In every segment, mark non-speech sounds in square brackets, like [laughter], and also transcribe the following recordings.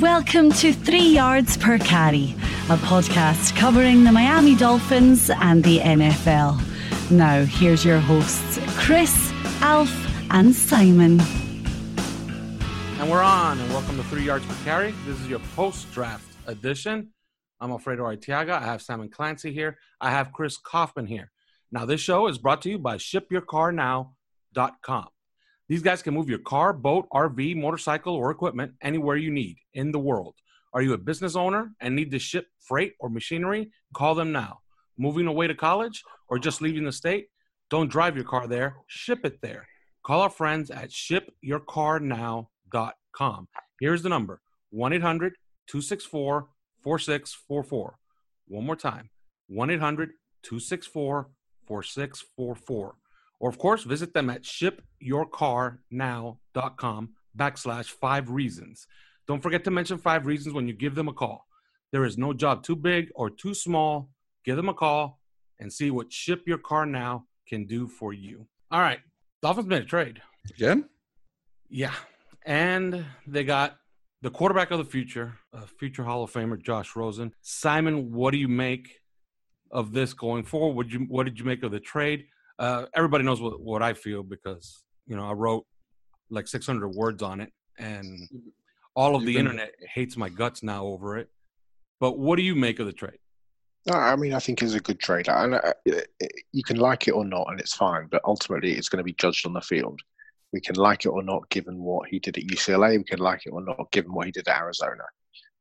Welcome to Three Yards Per Carry, a podcast covering the Miami Dolphins and the NFL. Now, here's your hosts, Chris, Alf, and Simon. And we're on, and welcome to Three Yards Per Carry. This is your post-draft edition. I'm Alfredo Arteaga. I have Simon Clancy here. I have Chris Kaufman here. Now, this show is brought to you by ShipYourCarNow.com. These guys can move your car, boat, RV, motorcycle, or equipment anywhere you need in the world. Are you a business owner and need to ship freight or machinery? Call them now. Moving away to college or just leaving the state? Don't drive your car there, ship it there. Call our friends at shipyourcarnow.com. Here's the number 1 800 264 4644. One more time 1 800 264 4644. Or, of course, visit them at shipyourcarnow.com backslash five reasons. Don't forget to mention five reasons when you give them a call. There is no job too big or too small. Give them a call and see what Ship Your Car Now can do for you. All right. Dolphins made a trade. Again? Yeah. And they got the quarterback of the future, a future Hall of Famer, Josh Rosen. Simon, what do you make of this going forward? What did you, what did you make of the trade? Uh, everybody knows what, what I feel because, you know, I wrote like 600 words on it and all of the been- internet hates my guts now over it. But what do you make of the trade? I mean, I think it's a good trade. And uh, you can like it or not, and it's fine. But ultimately, it's going to be judged on the field. We can like it or not, given what he did at UCLA. We can like it or not, given what he did at Arizona.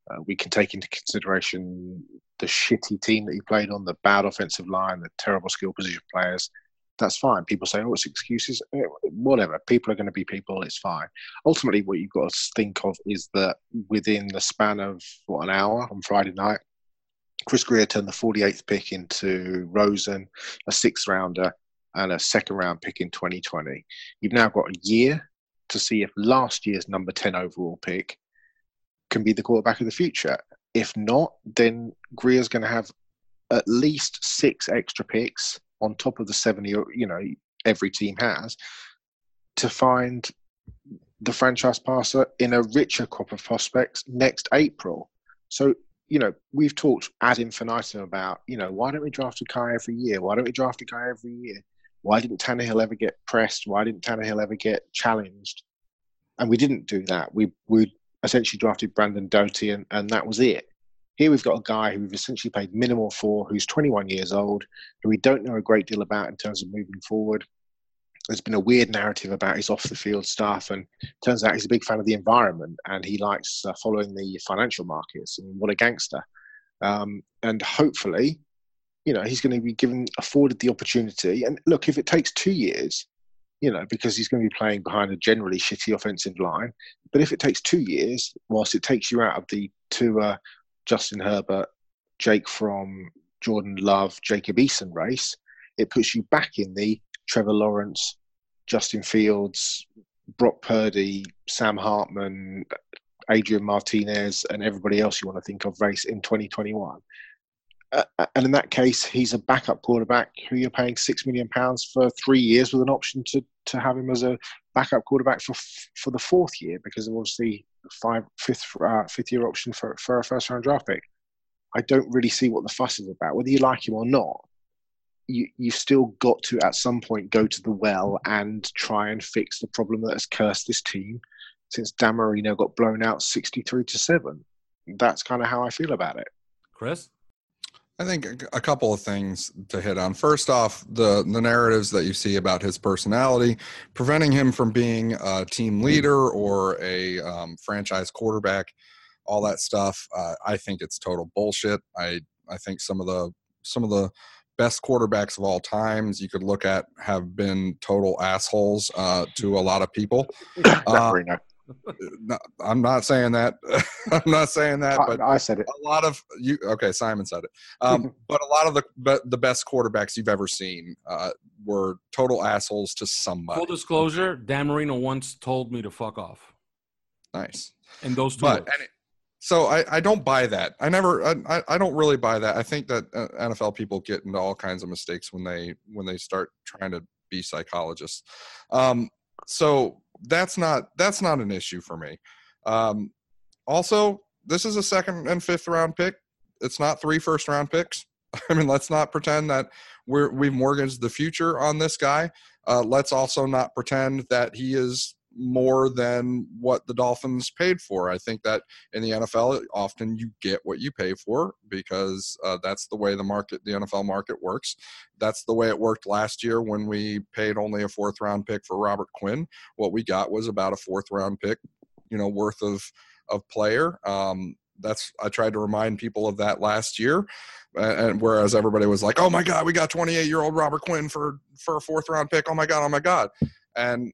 Uh, we can take into consideration the shitty team that he played on, the bad offensive line, the terrible skill position players. That's fine. People say, "Oh, it's excuses." Eh, Whatever. People are going to be people. It's fine. Ultimately, what you've got to think of is that within the span of what an hour on Friday night, Chris Grier turned the 48th pick into Rosen, a sixth rounder, and a second round pick in 2020. You've now got a year to see if last year's number 10 overall pick can be the quarterback of the future. If not, then Grier's going to have at least six extra picks on top of the 70 you know every team has to find the franchise passer in a richer crop of prospects next April. So you know, we've talked ad infinitum about, you know, why don't we draft a guy every year? Why don't we draft a guy every year? Why didn't Tannehill ever get pressed? Why didn't Tannehill ever get challenged? And we didn't do that. We we essentially drafted Brandon Doughty, and, and that was it. Here we've got a guy who we've essentially paid minimal for, who's 21 years old, who we don't know a great deal about in terms of moving forward. There's been a weird narrative about his off the field stuff, and turns out he's a big fan of the environment and he likes uh, following the financial markets. And what a gangster! Um, and hopefully, you know, he's going to be given afforded the opportunity. And look, if it takes two years, you know, because he's going to be playing behind a generally shitty offensive line. But if it takes two years, whilst it takes you out of the two uh, Justin Herbert, Jake Fromm Jordan Love, Jacob Eason race, it puts you back in the Trevor Lawrence, Justin Fields, Brock Purdy, Sam Hartman, Adrian Martinez, and everybody else you want to think of race in 2021. Uh, and in that case, he's a backup quarterback who you're paying six million pounds for three years with an option to, to have him as a backup quarterback for for the fourth year because obviously five fifth uh, fifth year option for for a first round draft pick. I don't really see what the fuss is about, whether you like him or not. you you've still got to at some point go to the well and try and fix the problem that has cursed this team since Dan Marino got blown out 63 to 7. That's kind of how I feel about it. Chris? I think a couple of things to hit on. First off, the the narratives that you see about his personality preventing him from being a team leader or a um, franchise quarterback, all that stuff. Uh, I think it's total bullshit. I I think some of the some of the best quarterbacks of all times you could look at have been total assholes uh, to a lot of people. [coughs] Uh, no, I'm not saying that. [laughs] I'm not saying that. But I, I, said it. A lot of you. Okay, Simon said it. Um, [laughs] but a lot of the the best quarterbacks you've ever seen uh, were total assholes to somebody. Full disclosure: Dan Marino once told me to fuck off. Nice. And those two. But it, so I, I don't buy that. I never. I, I don't really buy that. I think that uh, NFL people get into all kinds of mistakes when they when they start trying to be psychologists. Um, so that's not that's not an issue for me. Um, also, this is a second and fifth round pick. It's not three first round picks. [laughs] I mean, let's not pretend that we're we've mortgaged the future on this guy. Uh, let's also not pretend that he is more than what the Dolphins paid for. I think that in the NFL, often you get what you pay for because uh, that's the way the market, the NFL market works. That's the way it worked last year when we paid only a fourth round pick for Robert Quinn. What we got was about a fourth round pick, you know, worth of of player. Um, that's I tried to remind people of that last year, and whereas everybody was like, "Oh my God, we got 28 year old Robert Quinn for for a fourth round pick." Oh my God, oh my God, and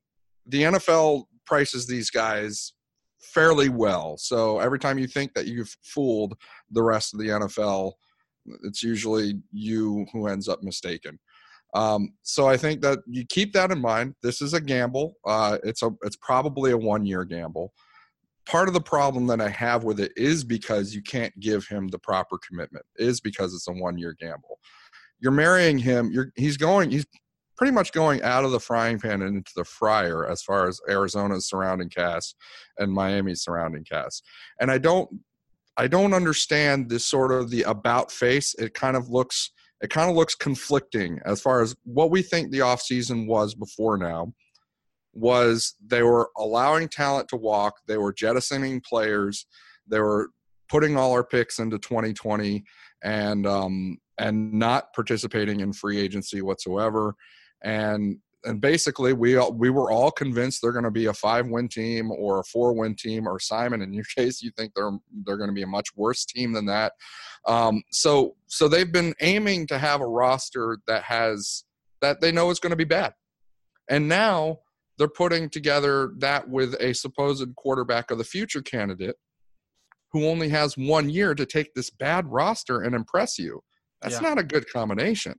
the NFL prices these guys fairly well. So every time you think that you've fooled the rest of the NFL, it's usually you who ends up mistaken. Um, so I think that you keep that in mind. This is a gamble. Uh, it's a it's probably a one year gamble. Part of the problem that I have with it is because you can't give him the proper commitment. Is because it's a one year gamble. You're marrying him. You're he's going. He's pretty much going out of the frying pan and into the fryer as far as Arizona's surrounding cast and Miami's surrounding cast. And I don't I don't understand this sort of the about face. It kind of looks it kind of looks conflicting as far as what we think the offseason was before now was they were allowing talent to walk, they were jettisoning players, they were putting all our picks into 2020 and um and not participating in free agency whatsoever and and basically we we were all convinced they're going to be a five win team or a four win team or Simon in your [laughs] case you think they're they're going to be a much worse team than that. Um, so so they've been aiming to have a roster that has that they know is going to be bad. And now they're putting together that with a supposed quarterback of the future candidate who only has one year to take this bad roster and impress you. That's yeah. not a good combination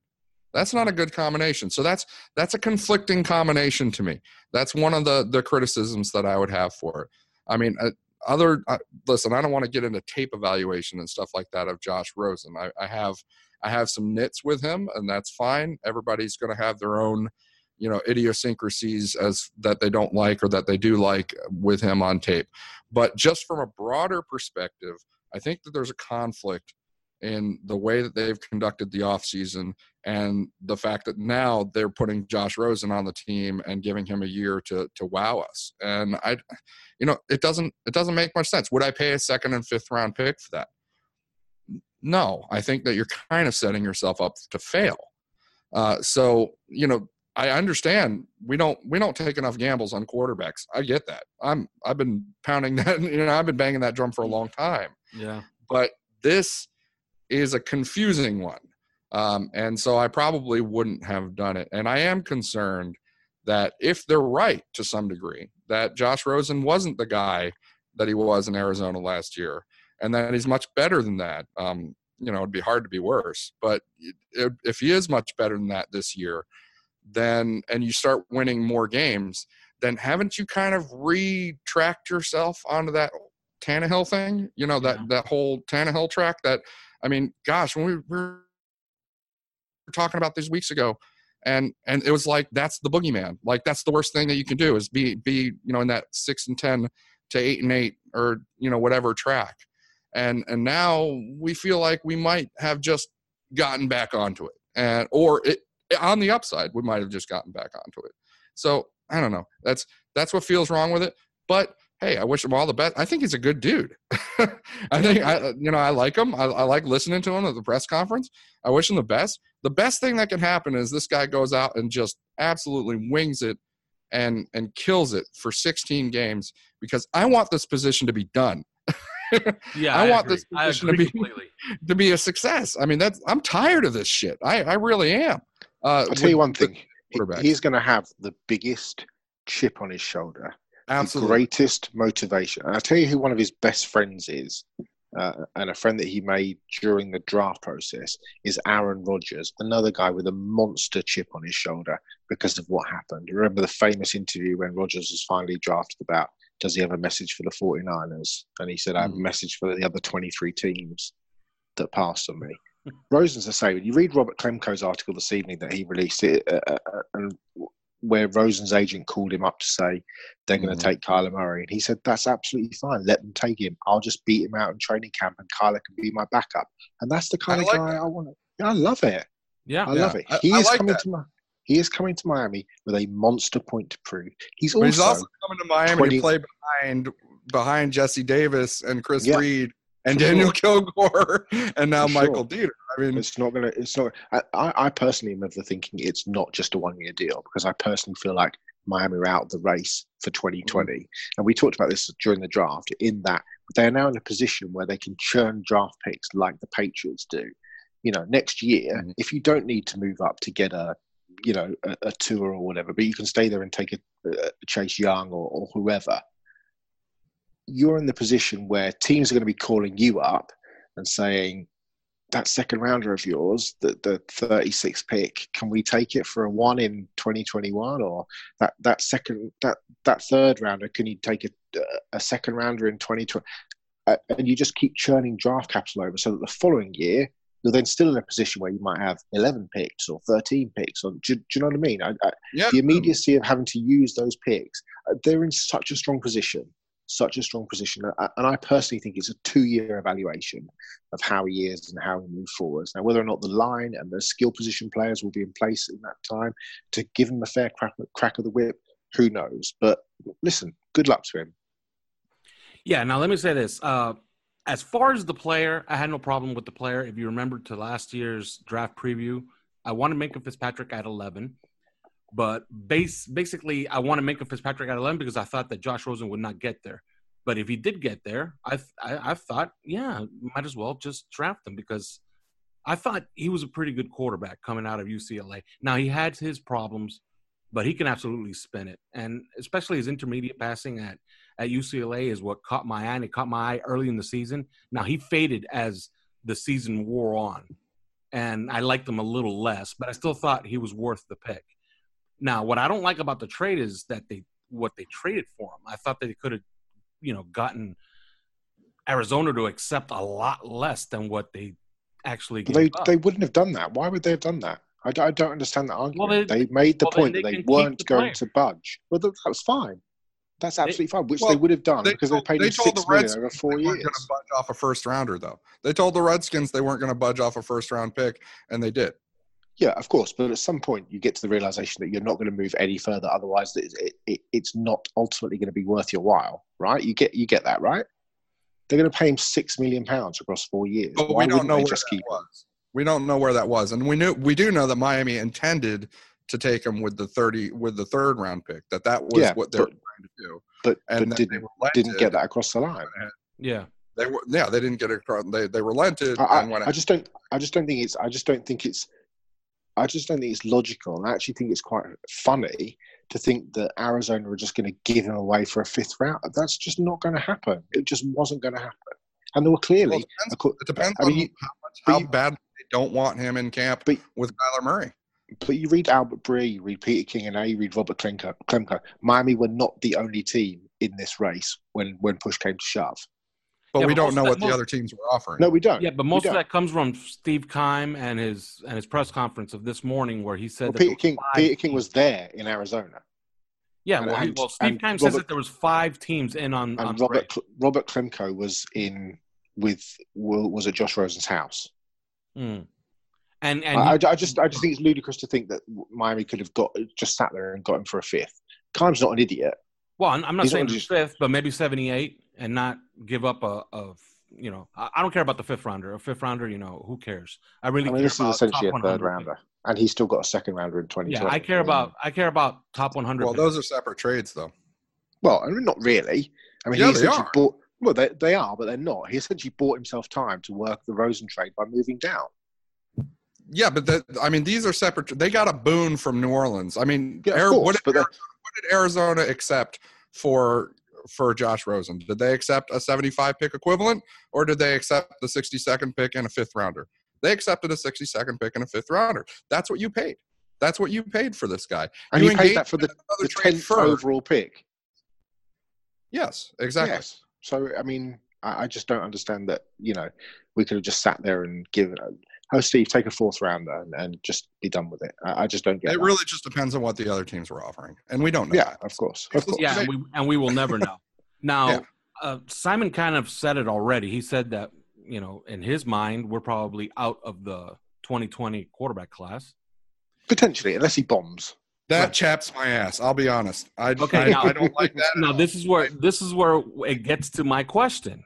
that's not a good combination. So that's that's a conflicting combination to me. That's one of the the criticisms that I would have for it. I mean, uh, other uh, listen, I don't want to get into tape evaluation and stuff like that of Josh Rosen. I, I have I have some nits with him, and that's fine. Everybody's going to have their own you know idiosyncrasies as that they don't like or that they do like with him on tape but just from a broader perspective i think that there's a conflict in the way that they've conducted the offseason and the fact that now they're putting Josh Rosen on the team and giving him a year to to wow us. And I you know, it doesn't it doesn't make much sense. Would I pay a second and fifth round pick for that? No, I think that you're kind of setting yourself up to fail. Uh, so, you know, I understand we don't we don't take enough gambles on quarterbacks. I get that. I'm I've been pounding [laughs] that you know I've been banging that drum for a long time. Yeah. But this is a confusing one. Um, and so I probably wouldn't have done it. And I am concerned that if they're right to some degree, that Josh Rosen wasn't the guy that he was in Arizona last year, and that he's much better than that. Um, you know, it'd be hard to be worse. But if he is much better than that this year, then and you start winning more games, then haven't you kind of retracked yourself onto that Tannehill thing? You know that yeah. that whole Tannehill track that I mean, gosh, when we were talking about this weeks ago, and and it was like that's the boogeyman. Like that's the worst thing that you can do is be be you know in that six and ten to eight and eight or you know whatever track. And and now we feel like we might have just gotten back onto it. and or it on the upside, we might have just gotten back onto it. So I don't know. That's that's what feels wrong with it. But hey, I wish him all the best. I think he's a good dude. [laughs] I think I you know I like him. I, I like listening to him at the press conference. I wish him the best. The best thing that can happen is this guy goes out and just absolutely wings it and and kills it for 16 games because I want this position to be done. Yeah, [laughs] I, I want agree. this I position to agree be completely. [laughs] to be a success. I mean, that's I'm tired of this shit. I I really am. Uh, I'll tell you one thing. He's going to have the biggest chip on his shoulder, Absolutely. the greatest motivation. And I'll tell you who one of his best friends is, uh, and a friend that he made during the draft process is Aaron Rodgers, another guy with a monster chip on his shoulder because of what happened. Remember the famous interview when Rodgers was finally drafted about does he have a message for the 49ers? And he said, I have a Mhm. message for the other 23 teams that passed on me. Rosen's the same. You read Robert Klemko's article this evening that he released, it, uh, uh, uh, and where Rosen's agent called him up to say they're going Mhm. to take Kyler Murray, and he said that's absolutely fine. Let them take him. I'll just beat him out in training camp, and Kyler can be my backup. And that's the kind I of like guy I want. to I love it. Yeah. I Yeah, love it. He I is like coming that. to my. He is coming to Miami with a monster point to prove. He's also, he's also coming to Miami 20 to play behind behind Jesse Davis and Chris Yeah, Reed and Daniel [laughs] Kilgore and now For Michael sure. Deiter. I mean, It's not gonna. It's not. I, I personally am of the thinking it's not just a one-year deal because I personally feel like Miami are out of the race for 2020, Mm-hmm. and we talked about this during the draft. In that they are now in a position where they can churn draft picks like the Patriots do. You know, next year, Mhm. if you don't need to move up to get a, you know, a, a Tua or whatever, but you can stay there and take a, a Chase Young or, or whoever. You're in the position where teams are going to be calling you up and saying, that second rounder of yours, the the 36 pick, can we take it for a one in 2021, or that that second that that third rounder? Can you take a a second rounder in 2020? Uh, and you just keep churning draft capital over, so that the following year you're then still in a position where you might have 11 picks or 13 picks, or do, do you know what I mean? I, I, yeah, the immediacy of having to use those picks, uh, they're in such a strong position, such a strong position. And I personally think it's a two year evaluation of how he is and how he moves forwards. Now, whether or not the line and the skill position players will be in place in that time to give him a fair crack, crack of the whip, who knows? But listen, good luck to him. Yeah. Now let me say this. Uh, as far as the player, I had no problem with the player. If you remember to last year's draft preview, I wanted Minkah Fitzpatrick at 11, but base basically I wanted a Fitzpatrick at 11 because I thought that Josh Rosen would not get there. But if he did get there, I I, I thought, yeah, might as well just draft him because I thought he was a pretty good quarterback coming out of UCLA. Now he had his problems, but he can absolutely spin it, and especially his intermediate passing at at UCLA is what caught my eye. And it caught my eye early in the season. Now he faded as the season wore on, and I liked him a little less, but I still thought he was worth the pick. Now, what I don't like about the trade is that they what they traded for him. I thought that they could have, you know, gotten Arizona to accept a lot less than what they actually gave they, up. they wouldn't have done that. Why would they have done that? I, don't- I don't understand that argument. Well, they, they- made the well, point they that they weren't the going to budge. Well, that, was fine. That's absolutely fine, which well, they would have done they because told- they paid they him told six the million over four they weren't years. going to budge off a first rounder, though. They told the Redskins they weren't going to budge off a first round pick, and they did. Yeah, of course, but at some point you get to the realization that you're not going to move any further. Otherwise, it, it, it, it's not ultimately going to be worth your while, right? You get you get that, right? They're going to pay him six million pounds across four years. But Why we don't know where just that keep him? was. We don't know where that was, and we knew we do know that Miami intended to take him with the thirty with the third round pick. That that was Yeah, what they but- were trying to do, But, and but didn't, they didn't get that across the line. yeah. They were yeah, they didn't get it across. They they relented I, and went. I, I just don't. I just don't think it's. I just don't think it's. I just don't think it's logical, and I actually think it's quite funny to think that Arizona are just going to give him away for a fifth round. That's just not going to happen. It just wasn't going to happen, and they were clearly. well, it depends, it depends I mean, you- how much how you- bad they don't want him in camp But- with Kyler Murray. But you read Albert Breer, you read Peter King, and now you read Robert. Klemko. Miami were not the only team in this race when when push came to shove. But Yeah, we but don't know what that- the other teams were offering. No, we don't. Yeah, but most of that comes from Steve Keim and his and his press conference of this morning, where he said Well, that Peter King. five Peter King was there in Arizona, Yeah, and- well, he, and- well Steve and Keim says that there was five teams in on, on and the Robert race. Cl- Robert Klemko was in with was at Josh Rosen's house. Mm. And and I, I, I just I just think it's ludicrous to think that Miami could have got just sat there and got him for a fifth. Keim's not an idiot. well, I'm I'm not he's saying not just- fifth, but maybe 78 and not give up a, a you know, I, I don't care about the fifth rounder. A fifth rounder, you know, who cares? I really I mean, care this is about essentially a third 100. rounder, and he's still got a second rounder in 2020. Yeah, I care about I care about top 100. Well, picks. those are separate trades, though. Well, I mean, not really. I mean, Yeah, he they essentially bought. Well, they, they are, but they're not. He essentially bought himself time to work the Rosen trade by moving down. Yeah, but that, I mean, these are separate. They got a boon from New Orleans. I mean, Yeah, of Ari- course, what, did Arizona, what did Arizona accept for for Josh Rosen? Did they accept a 75 pick equivalent, or did they accept the 62nd pick and a fifth rounder? They accepted a 62nd pick and a fifth rounder. That's what you paid. That's what you paid for this guy. And you he paid that for the, the 10th for- overall pick. Yes, exactly. Yes. So, I mean, I, I just don't understand that, you know, we could have just sat there and given, oh, Steve, take a fourth rounder and, and just be done with it. I, I just don't get It that. really just depends on what the other teams were offering, and we don't know. Yeah, that. of course. Of course. yeah, and we, and we will never know. Now, Yeah. uh, Simon kind of said it already. He said that you know, in his mind, we're probably out of the 2020 quarterback class. Potentially, unless he bombs. That chaps my ass. I'll be honest. I, Okay, I, now- I don't like that. at [laughs] Now all. this is where this is where it gets to my question.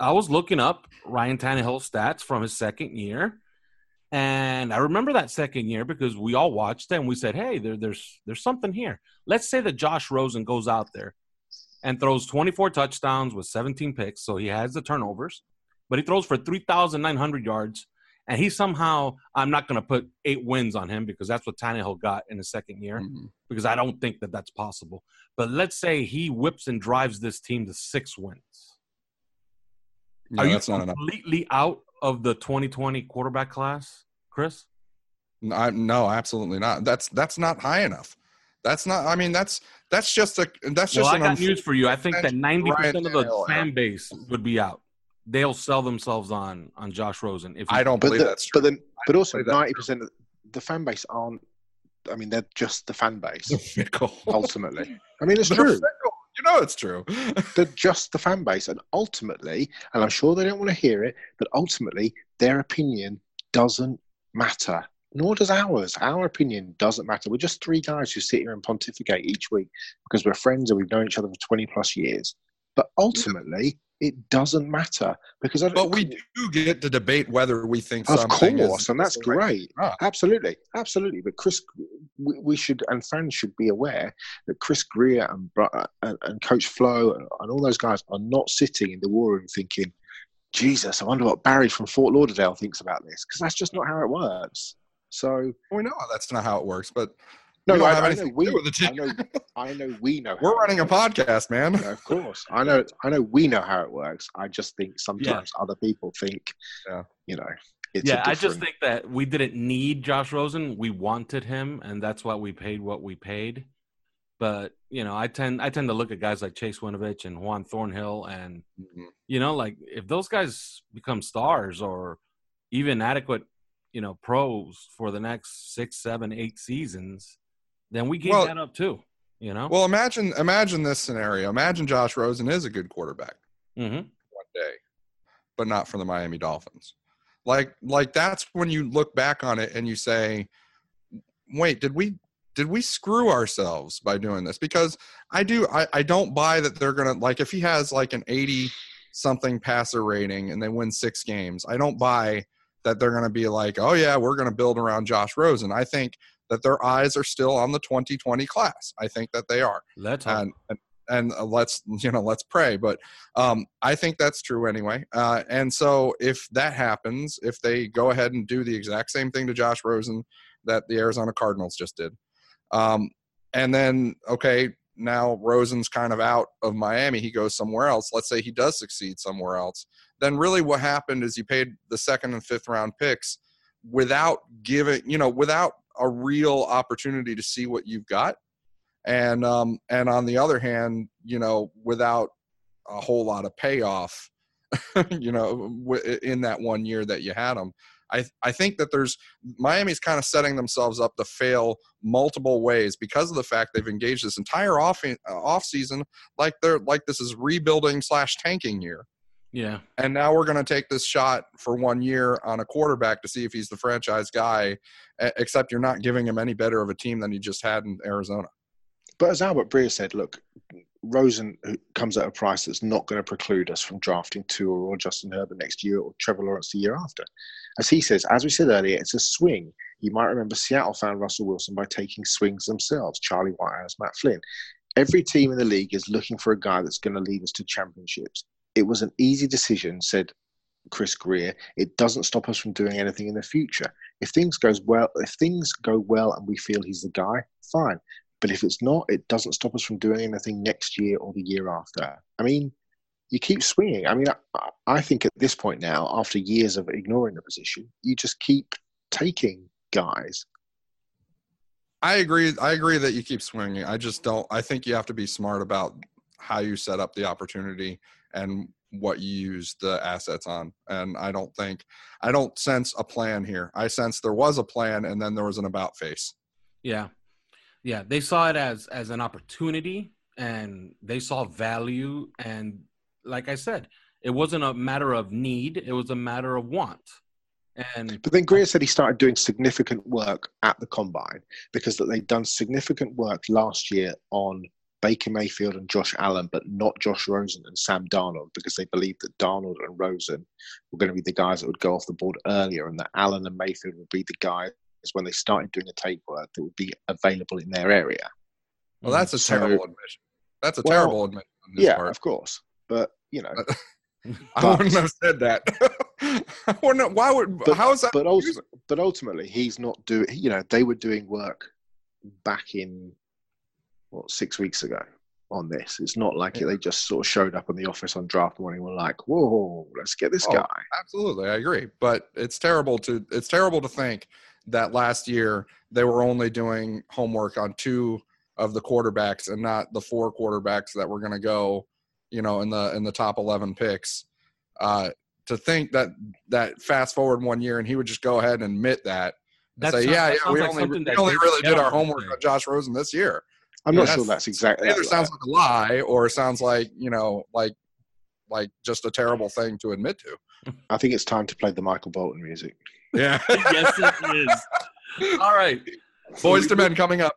I was looking up Ryan Tannehill's stats from his second year, and I remember that second year because we all watched it and we said, "Hey, there, there's there's something here." Let's say that Josh Rosen goes out there and throws 24 touchdowns with 17 picks, so he has the turnovers, but he throws for 3,900 yards, and he somehow I'm not going to put eight wins on him because that's what Tannehill got in his second year Mhm. because I don't think that that's possible. But let's say he whips and drives this team to six wins. No, Are you that's not enough. completely out of the 2020 quarterback class, Chris? No, I, no, absolutely not. That's that's not high enough. That's not. I mean, that's that's just a that's just. Well, just I got unf- news for you. I think that 90% of the Tannehill era. fan base would be out. They'll sell themselves on on Josh Rosen. If I don't But believe the, that's true. but then, but also ninety percent of the fan base aren't. I mean, they're just the fan base. [laughs] ultimately, I mean, it's They're true. You know it's true. [laughs] They're just the fan base, and ultimately, and I'm sure they don't want to hear it, but ultimately, their opinion doesn't matter. Nor does ours. Our opinion doesn't matter. We're just three guys who sit here and pontificate each week because we're friends and we've known each other for 20 plus years. But ultimately, it doesn't matter because I don't. but we do get to debate whether we think Of something course, is, and that's right- great. Ah. Absolutely, absolutely. But Chris, we, we should, and fans should be aware that Chris Grier and and, and Coach Flo and, and all those guys are not sitting in the war room thinking, "Jesus, I wonder what Barry from Fort Lauderdale thinks about this," because that's just not how it works. So, We know that's not how it works, but no, we don't I, have I anything know we, the I team. know, [laughs] I know we know. We're running a podcast, man. Yeah, of course, I know. I know we know how it works. I just think sometimes other people think, Yeah. you know, it's yeah, a I just think that we didn't need Josh Rosen. We wanted him, and that's why we paid what we paid. But you know, I tend I tend to look at guys like Chase Winovich and Juan Thornhill, and Mhm. you know, like if those guys become stars or even adequate, you know, pros for the next six, seven, eight seasons, then we gave Well- that up too. You know, Well, imagine imagine this scenario. Imagine Josh Rosen is a good quarterback hmm one day, but not for the Miami Dolphins. Like like that's when you look back on it and you say, "Wait, did we did we screw ourselves by doing this?" Because I do I, I don't buy that they're gonna like if he has like an eighty something passer rating and they win six games. I don't buy that they're gonna be like, "Oh yeah, we're gonna build around Josh Rosen." I think that their eyes are still on the 2020 class. I think that they are. Let's and and, and uh, let's [laughs] you know let's pray. But um, i think that's true anyway. Uh, and so if that happens if they go ahead and do the exact same thing to josh rosen that the arizona cardinals just did um, and then okay now rosen's kind of out of miami he goes somewhere else let's say he does succeed somewhere else then really what happened is you paid the second and fifth round picks without giving you know without a real opportunity to see what you've got. And um and on the other hand you know without a whole lot of payoff [laughs] you know w- in that one year that you had them i i think that there's miami's kind of setting themselves up to fail multiple ways because of the fact they've engaged this entire off uh, off season like they're like this is rebuilding slash tanking year Yeah. And now we're going to take this shot for one year on a quarterback to see if he's the franchise guy, except you're not giving him any better of a team than he just had in Arizona. But as Albert Breer said, look, Rosen comes at a price that's not going to preclude us from drafting Tua or Justin Herbert next year or Trevor Lawrence the year after. As he says, as we said earlier, it's a swing. You might remember Seattle found Russell Wilson by taking swings themselves, Charlie Whitehurst, Matt Flynn. Every team in the league is looking for a guy that's going to lead us to championships. It was an easy decision, said Chris Grier. It doesn't stop us from doing anything in the future. If things goes well, if things go well and we feel he's the guy, fine. But if it's not, it doesn't stop us from doing anything next year or the year after. I mean, you keep swinging. I mean, I, I think at this point now, after years of ignoring the position, you just keep taking guys. I agree. I agree that you keep swinging. I just don't. I think you have to be smart about how you set up the opportunity and what you use the assets on. And I don't think, I don't sense a plan here. I sense there was a plan and then there was an about face. Yeah. Yeah. They saw it as as an opportunity and they saw value. And like I said, it wasn't a matter of need, it was a matter of want. And But then Grier said he started doing significant work at the combine because that they'd done significant work last year on Baker Mayfield and Josh Allen, but not Josh Rosen and Sam Darnold because they believed that Darnold and Rosen were going to be the guys that would go off the board earlier and that Allen and Mayfield would be the guys when they started doing the tape work that would be available in their area. Well, that's a mm, So- terrible admission. That's a Well, terrible admission. Yeah, part. of course. But, you know, [laughs] I but- wouldn't have said that. [laughs] I wouldn't. Why would? but, how is that? But ultimately, but ultimately, he's not doing. You know, they were doing work back in what six weeks ago on this. It's not like they just sort of showed up in the office on draft morning and were like, "Whoa, let's get this Oh, guy." Absolutely, I agree. But it's terrible to it's terrible to think that last year they were only doing homework on two of the quarterbacks and not the four quarterbacks that were going to go, you know, in the in the top eleven picks. Uh, to think that that fast forward one year and he would just go ahead and admit that and say, sounds- yeah, that yeah, we like only, we only really did our homework on Josh Rosen this year. I'm not that's- sure that's exactly. Either that sounds like a lie or sounds like you know, like like just a terrible thing to admit to. I think it's time to play the Michael Bolton music. Yeah, [laughs] yes, it is. All right. So Boyz II Men coming up.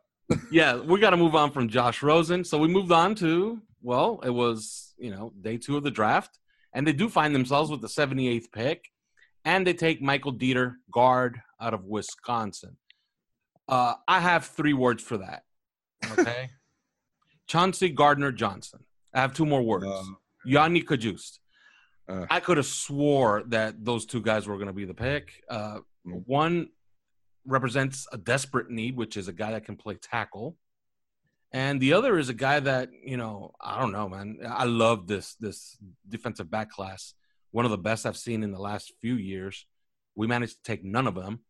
yeah, we got to move on from Josh Rosen. So we moved on to, well, it was, you know, day two of the draft. And they do find themselves with the 78th pick. And they take Michael Deiter, guard out of Wisconsin. Uh, I have three words for that. Okay. [laughs] Chauncey Gardner Johnson. I have two more words. Uh, Yodny Cajuste. Uh. I could have swore that those two guys were going to be the pick. Uh, Mm. one represents a desperate need, which is a guy that can play tackle, and the other is a guy that you know I don't know, man. I love this this defensive back class. One of the best I've seen in the last few years. We managed to take none of them.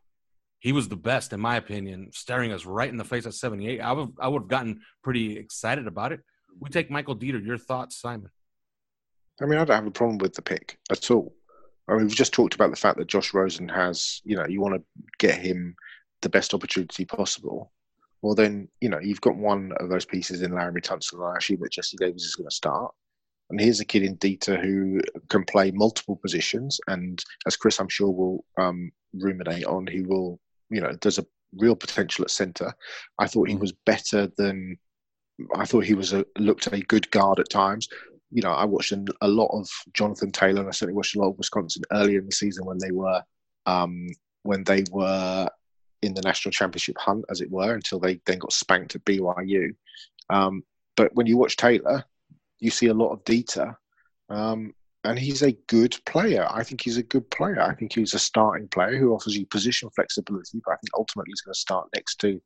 He was the best, in my opinion, staring us right in the face at 78. I would I would have gotten pretty excited about it. We take Michael Deiter. Your thoughts, Simon? I mean, I don't have a problem with the pick at all. I mean, we've just talked about the fact that Josh Rosen has, you know, you want to get him the best opportunity possible. Well, then, you know, you've got one of those pieces in Laremy Tunsil, and I assume that Jesse Davis is going to start. And here's a kid in Deiter who can play multiple positions. And as Chris, I'm sure, will um, ruminate on, he will, you know, there's a real potential at centre. I thought he was better than, I thought he was a looked a good guard at times you know, I watched a lot of Jonathan Taylor, and I certainly watched a lot of Wisconsin earlier in the season when they were um, when they were in the national championship hunt, as it were, until they then got spanked at BYU. Um, but when you watch Taylor, you see a lot of Deiter, um, and he's a good player. I think he's a good player. I think he's a starting player who offers you position flexibility, but I think ultimately he's going to start next to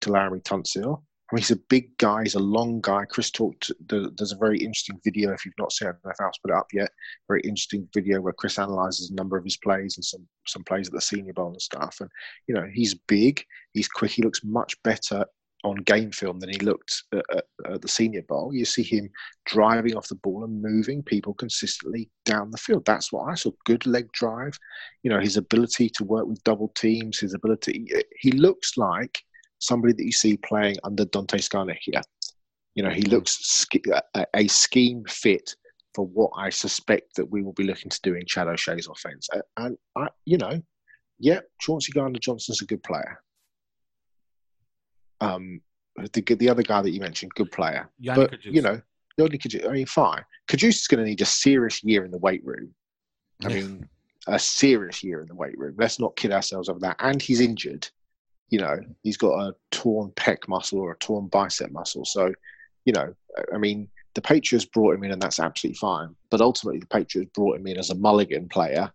to Laremy Tunsil. I mean, he's a big guy. He's a long guy. Chris talked. There's a very interesting video. If you've not seen it, I Al's put it up yet. Very interesting video where Chris analyzes a number of his plays and some some plays at the Senior Bowl and stuff. And you know, he's big. He's quick. He looks much better on game film than he looked at, at, at the Senior Bowl. You see him driving off the ball and moving people consistently down the field. That's what I saw. Good leg drive. You know, his ability to work with double teams. His ability. Eh, he looks like somebody that you see playing under Dante Scarnecchia. You know, he mm. looks a, scheme fit for what I suspect that we will be looking to do in Chad O'Shea's offense. And, and I, you know, yeah, Chauncey Gardner Johnson's a good player. Um, the the other guy that you mentioned, good player, Yodny but Cajuste. you know, the only Cajuste, I mean, fine. Cajuste is going to need a serious year in the weight room. I mean, a serious year in the weight room. Let's not kid ourselves over that. And he's injured. You know, he's got a torn pec muscle or a torn bicep muscle. So, you know, I mean, the Patriots brought him in, and that's absolutely fine. But ultimately, the Patriots brought him in as a mulligan player.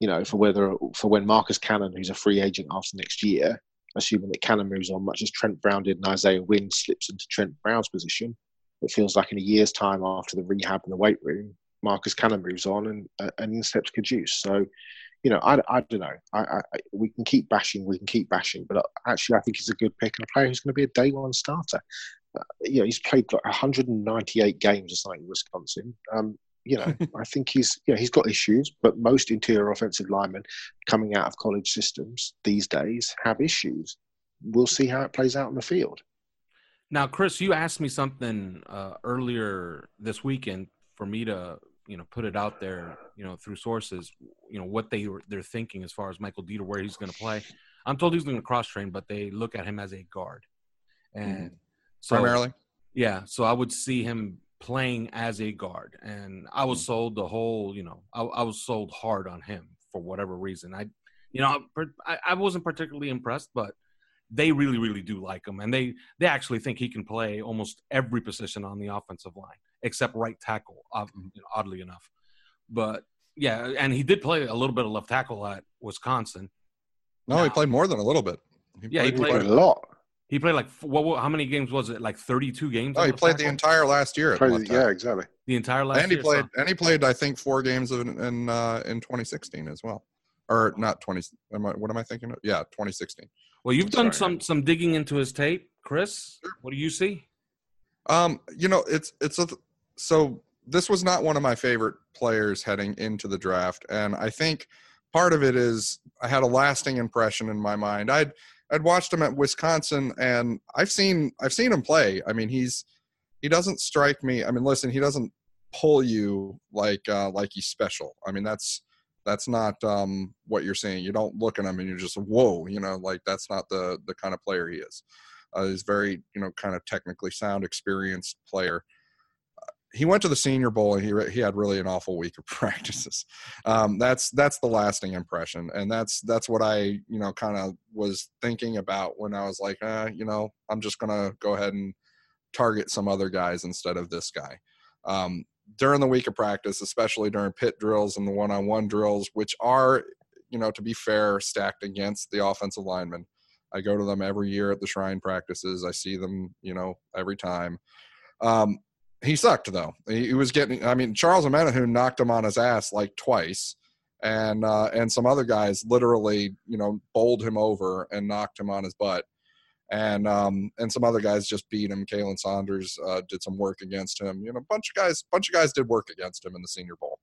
You know, for whether for when Marcus Cannon, who's a free agent after next year, assuming that Cannon moves on, much as Trent Brown did, and Isaiah Wynn slips into Trent Brown's position, it feels like in a year's time after the rehab in the weight room, Marcus Cannon moves on and uh, and in steps Cajuste. So, you know, I, I don't know. I, I we can keep bashing, we can keep bashing, but uh, actually, I think he's a good pick and a player who's going to be a day one starter. Uh, you know, he's played like 198 games or something in Wisconsin. Um, you know, [laughs] I think he's yeah he's got issues, but most interior offensive linemen coming out of college systems these days have issues. We'll see how it plays out in the field. Now, Chris, you asked me something uh, earlier this weekend for me to, you know, put it out there, you know, through sources, you know, what they were they're thinking as far as Michael Deiter, where he's going to play. I'm told he's going to cross train, but they look at him as a guard, and so primarily. yeah, so I would see him playing as a guard, and I was hmm. sold the whole, you know, I, I was sold hard on him for whatever reason. I, you know, I, I wasn't particularly impressed, but they really, really do like him, and they they actually think he can play almost every position on the offensive line except right tackle, odd- hmm. you know, oddly enough. But yeah, and he did play a little bit of left tackle at Wisconsin. No, he played more than a little bit. Yeah, he He played- played a lot. He played like what, what? How many games was it? Like thirty-two games. Oh, he left played the entire last year. At Played- yeah, exactly. the entire last and he year. played, so- and he played, I think, four games in in uh, in 2016 as well, or not 20. Am I, what am I thinking? Of? Yeah, 2016. Well, you've That's done right. some some digging into his tape, Chris. What do you see? Um, you know, it's it's a so this was not one of my favorite players heading into the draft, and I think part of it is I had a lasting impression in my mind. I'd I'd watched him at Wisconsin, and I've seen I've seen him play. I mean, he's he doesn't strike me. I mean, listen, he doesn't pull you like uh, like he's special. I mean, that's that's not um, what you're saying. You don't look at him and you're just whoa, you know, like that's not the the kind of player he is. Uh, he's very, you know, kind of technically sound, experienced player. He went to the Senior Bowl and he he had really an awful week of [laughs] practices. Um, that's that's the lasting impression, and that's that's what I you know kind of was thinking about when I was like, uh, you know, I'm just gonna go ahead and target some other guys instead of this guy. Um, during the week of practice, especially during pit drills and the one-on-one drills, which are, you know, to be fair, stacked against the offensive linemen. I go to them every year at the Shrine practices. I see them, you know, every time. Um, he sucked though. He, he was getting. I mean, Charles Omenihu knocked him on his ass like twice, and uh, and some other guys literally, you know, bowled him over and knocked him on his butt. And um, and some other guys just beat him. Khalen Saunders uh, did some work against him. You know, a bunch of guys, bunch of guys did work against him in the Senior Bowl.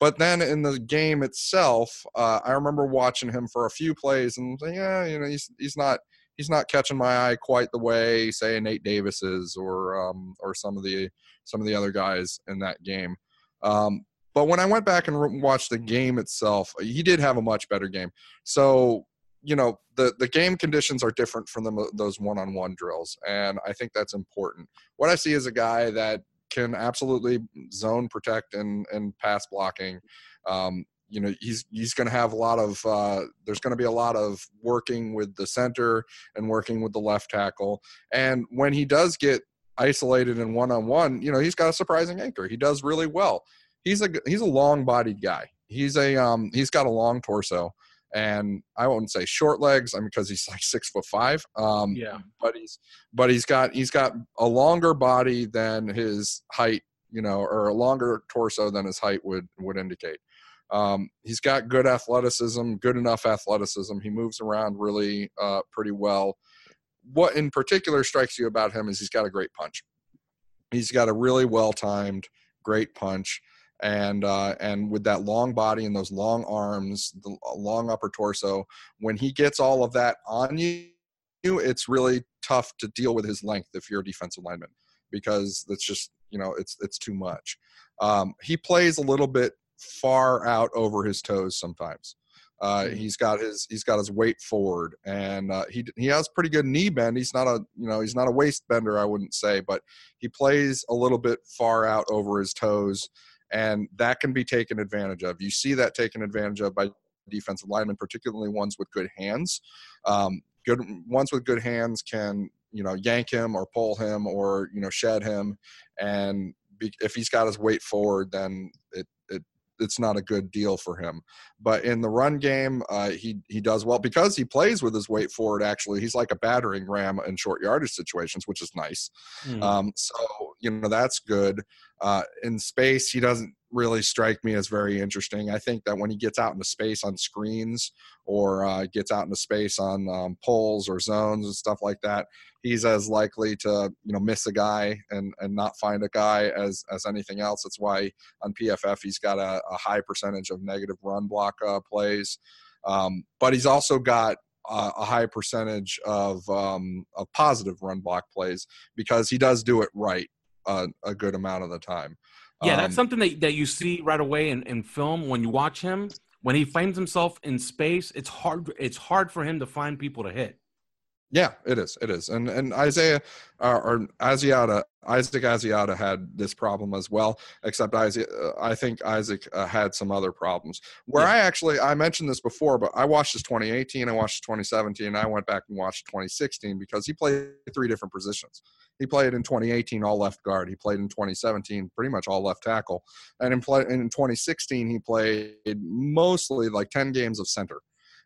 But then in the game itself, uh, I remember watching him for a few plays and yeah, you know, he's he's not he's not catching my eye quite the way say Nate Davis is or um, or some of the some of the other guys in that game. Um, but when I went back and watched the game itself, he did have a much better game. So you know the the game conditions are different from the, those one-on-one drills, and I think that's important. What I see is a guy that can absolutely zone protect and and pass blocking. Um, you know he's he's going to have a lot of uh, there's going to be a lot of working with the center and working with the left tackle. And when he does get isolated in one-on-one you know he's got a surprising anchor. He does really well. He's a he's a long bodied guy. He's a um he's got a long torso. And i wouldn't say short legs. I mean because he's like six foot five. Um Yeah. but he's but he's got he's got a longer body than his height you know or a longer torso than his height would would indicate um, he's got good athleticism good enough athleticism. He moves around really uh, pretty well. What in particular strikes you about him is he's got a great punch. He's got a really well timed great punch. And uh, and with that long body and those long arms the long upper torso when he gets all of that on you it's really tough to deal with his length if you're a defensive lineman because that's just you know it's it's too much. Um, he plays a little bit far out over his toes sometimes. Uh, Mm-hmm. he's got his he's got his weight forward, and uh, he he has pretty good knee bend. He's not a you know he's not a waist bender, I wouldn't say, but he plays a little bit far out over his toes, and that can be taken advantage of. You see that taken advantage of by defensive linemen, particularly ones with good hands. Um, good ones with good hands can you know yank him or pull him or you know shed him, and be, if he's got his weight forward, then it it it's not a good deal for him. But in the run game, uh, he he does well because he plays with his weight forward. Actually, he's like a battering ram in short yardage situations, which is nice. Hmm. Um, so you know that's good. Uh, in space, he doesn't really strike me as very interesting. I think that when he gets out into space on screens or uh, gets out into space on um, pulls or zones and stuff like that, he's as likely to you know miss a guy and and not find a guy as as anything else. That's why on PFF he's got a, a high percentage of negative run block uh, plays, um, but he's also got a high percentage of um, of positive run block plays because he does do it right uh, a good amount of the time. Yeah, Um, that's something that, that you see right away in, in film when you watch him. When he finds himself in space, it's hard. It's hard for him to find people to hit. Yeah, it is. It is. And and Isaiah or, or Asiata, Isaac Asiata had this problem as well. Except Isaac, uh, I think Isaac uh, had some other problems. Where Yeah. I actually I mentioned this before, but I watched his 2018, I watched 2017, and I went back and watched 2016 because he played three different positions. He played in 2018 all left guard. He played in 2017 pretty much all left tackle, and in play in 2016 he played mostly like 10 games of center.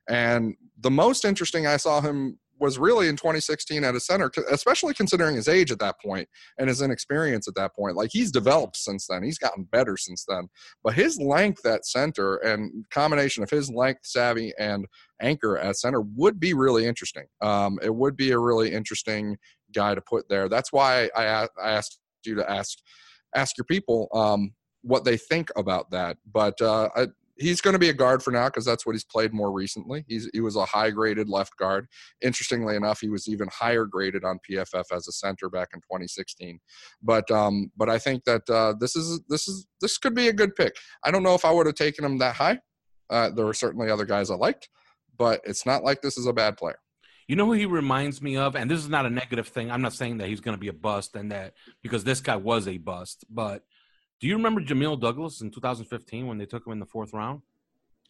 And the most interesting I saw him was really in 2016 at a center, especially considering his age at that point and his inexperience at that point. Like he's developed since then, he's gotten better since then. But his length at center and combination of his length, savvy, and anchor at center would be really interesting. Um, it would be a really interesting guy to put there. That's why I asked you to ask ask your people um, what they think about that. But uh, I, he's going to be a guard for now because that's what he's played more recently. He's he was a high graded left guard. Interestingly enough, he was even higher graded on PFF as a center back in 2016. But um, but I think that uh, this is this is this could be a good pick. I don't know if I would have taken him that high. Uh, there were certainly other guys I liked, but it's not like this is a bad player. You know who he reminds me of, and this is not a negative thing. I'm not saying that he's going to be a bust, and that because this guy was a bust. But do you remember Jamil Douglas in 2015 when they took him in the fourth round?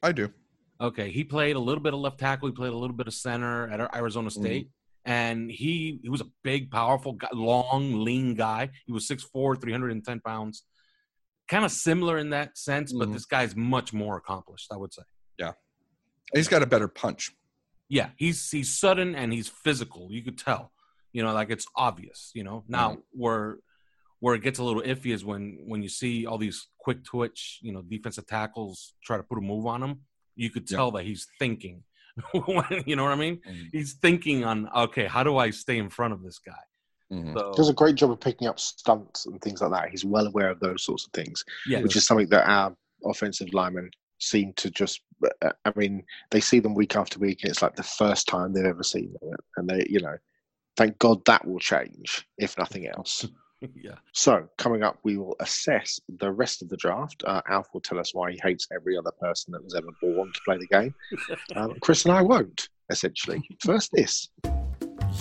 I do. Okay, he played a little bit of left tackle. He played a little bit of center at Arizona State, and he he was a big, powerful, long, lean guy. He was 6'4", 310 pounds, kind of similar in that sense. But Mhm. this guy's much more accomplished, I would say. Yeah, he's got a better punch. Yeah, he's he's sudden and he's physical. You could tell. You know, like it's obvious. You know, now where where it gets a little iffy is when when you see all these quick twitch, you know, defensive tackles try to put a move on him. You could Yeah. tell that he's thinking. [laughs] You know what I mean? Mhm. He's thinking on okay, how do I stay in front of this guy? Mhm. So Does a great job of picking up stunts and things like that. He's well aware of those sorts of things, yeah, which is something that our offensive linemen seem to just. uh, I mean, they see them week after week, and it's like the first time they've ever seen them, and they, you know, thank God that will change, if nothing else. [laughs] yeah. So, coming up, we will assess the rest of the draft. Uh, Alf will tell us why he hates every other person that was ever born to play the game. [laughs] Um, Chris and I won't, essentially. First, this.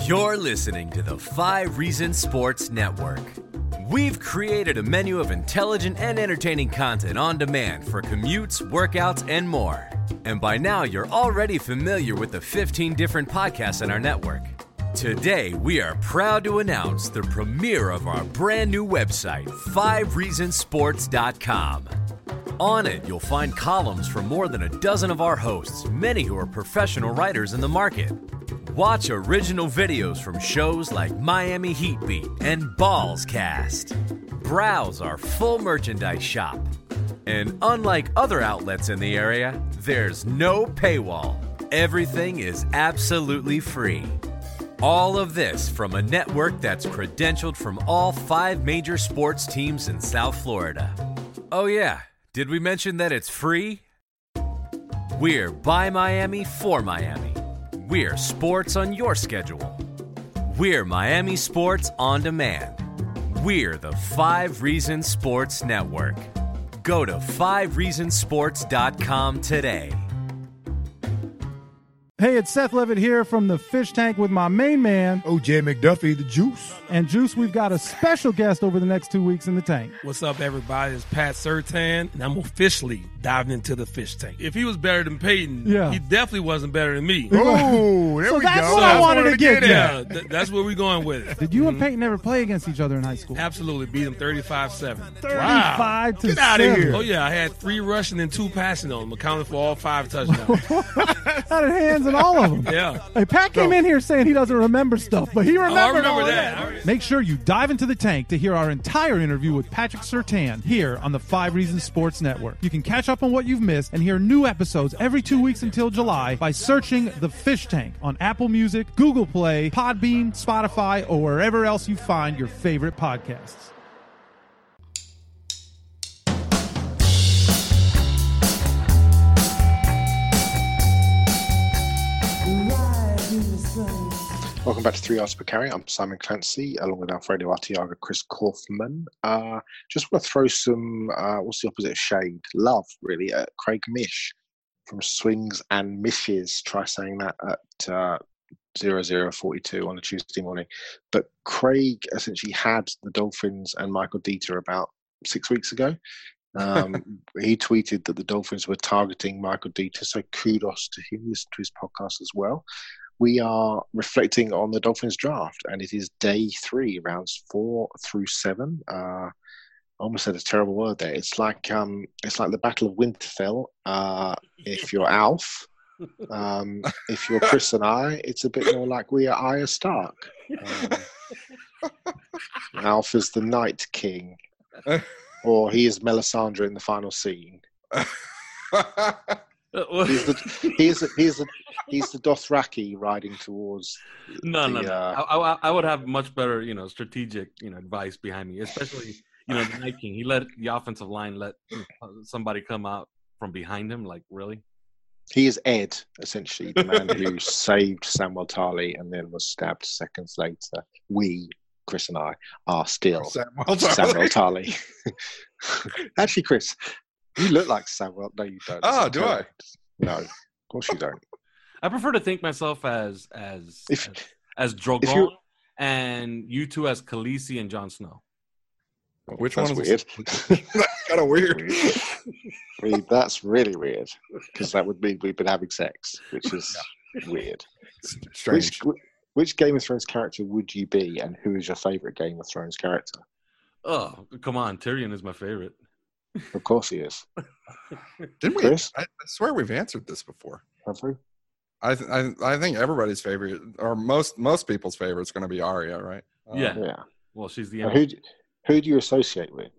You're listening to the Five Reasons Sports Network. We've created a menu of intelligent and entertaining content on demand for commutes, workouts, and more. And by now, you're already familiar with the 15 different podcasts in our network. Today, we are proud to announce the premiere of our brand new website, 5reasonsports.com. On it, you'll find columns from more than a dozen of our hosts, many who are professional writers in the market. Watch original videos from shows like Miami Heat Beat and Balls Cast. Browse our full merchandise shop. And unlike other outlets in the area, there's no paywall. Everything is absolutely free. All of this from a network that's credentialed from all five major sports teams in South Florida. Oh, yeah, did we mention that it's free? We're by Miami for Miami. We're sports on your schedule. We're Miami Sports on Demand. We're the Five Reasons Sports Network. Go to 5reasonsports.com today. Hey, it's Seth Levitt here from the Fish Tank with my main man, OJ McDuffie, the juice. And Juice, we've got a special guest over the next two weeks in the tank. What's up, everybody? It's Pat Surtain, and I'm officially diving into the fish tank. If he was better than Peyton, Yeah. he definitely wasn't better than me. [laughs] Oh, there So we that's go. what I wanted to get Yeah, th- that's where we're going with it. [laughs] Did you and mm-hmm. Peyton ever play against each other in high school? Absolutely beat him 35 7. 35 to Get outta 7. here. Oh, yeah, I had three rushing and two passing on him, accounting for all five touchdowns. [laughs] Had hands in all of them. yeah. Hey, Pat came in here saying he doesn't remember stuff, but he Oh, I remembered remember all that. that. Make sure you dive into the tank to hear our entire interview with Patrick Surtain here on the Five Reasons Sports Network. You can catch up on what you've missed and hear new episodes every two weeks until July by searching The Fish Tank on Apple Music, Google Play, Podbean, Spotify, or wherever else you find your favorite podcasts. Welcome back to Three Yards Per Carry. I'm Simon Clancy, along with Alfredo Artiaga, Chris Kouffman. Uh, just want to throw some, uh, what's the opposite of shade? Love, really, at Craig Mish from Swings and Mishes. Try saying that at uh, 0042 on a Tuesday morning. But Craig essentially had the Dolphins and Michael Deiter about six weeks ago. Um, [laughs] he tweeted that the Dolphins were targeting Michael Deiter, so kudos to him. Listen to his podcast as well we are reflecting on the Dolphins draft, and it is day three, rounds four through seven. Uh, I almost said a terrible word there. It's like um, it's like the Battle of Winterfell. Uh, if you're Alf, [laughs] um, if you're Chris and I, it's a bit more like we are Arya Stark. [laughs] Um, Alf is the Night King, [laughs] or he is Melisandre in the final scene. [laughs] He's the he's the, he's the he's the Dothraki riding towards. No, no, the, no. uh, I, I, I would have much better, you know, strategic, you know, advice behind me, especially, you know, the Night King. He let the offensive line let somebody come out from behind him. Like, really? He is Ed, essentially, the man who [laughs] saved Samuel Tarly and then was stabbed seconds later. We, Chris and I, are still Samuel Tarly. Samuel Tarly. [laughs] Actually, Chris, you look like Samuel. No, you don't. Oh, do I? No, of course you don't. I prefer to think myself as as If- as, as Drogon you- and you two as Khaleesi and Jon Snow. Which That's one is [laughs] weird. That's kind of weird. I mean, that's really weird because that would mean we've been having sex, which is weird. Strange. Which which Game of Thrones character would you be, and who is your favorite Game of Thrones character? Oh, come on, Tyrion is my favorite. Of course, he is. [laughs] Didn't we? Chris? I, I swear we've answered this before. Have we? I, th- I I think everybody's favorite, or most most people's favorite, is going to be Arya, right? Um, Yeah. Yeah. Well, she's the who do, who do you associate with?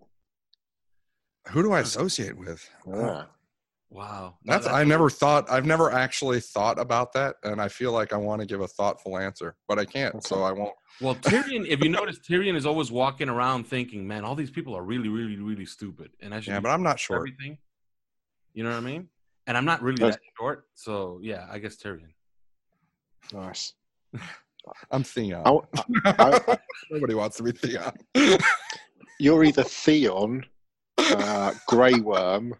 Who do I associate with? Yeah. Wow. No, That's I never thought. I've never actually thought about that, and I feel like I want to give a thoughtful answer, but I can't, so I won't. Well, Tyrion, if you notice, Tyrion is always walking around thinking, "Man, all these people are really, really, really stupid," and I should Yeah, but I'm not sure. everything. You know what I mean? And I'm not really That's- that short, so yeah, I guess Tyrion. Nice. [laughs] I'm Theon. I, I, [laughs] Nobody wants to be Theon. you're either Theon, uh, Grey Worm,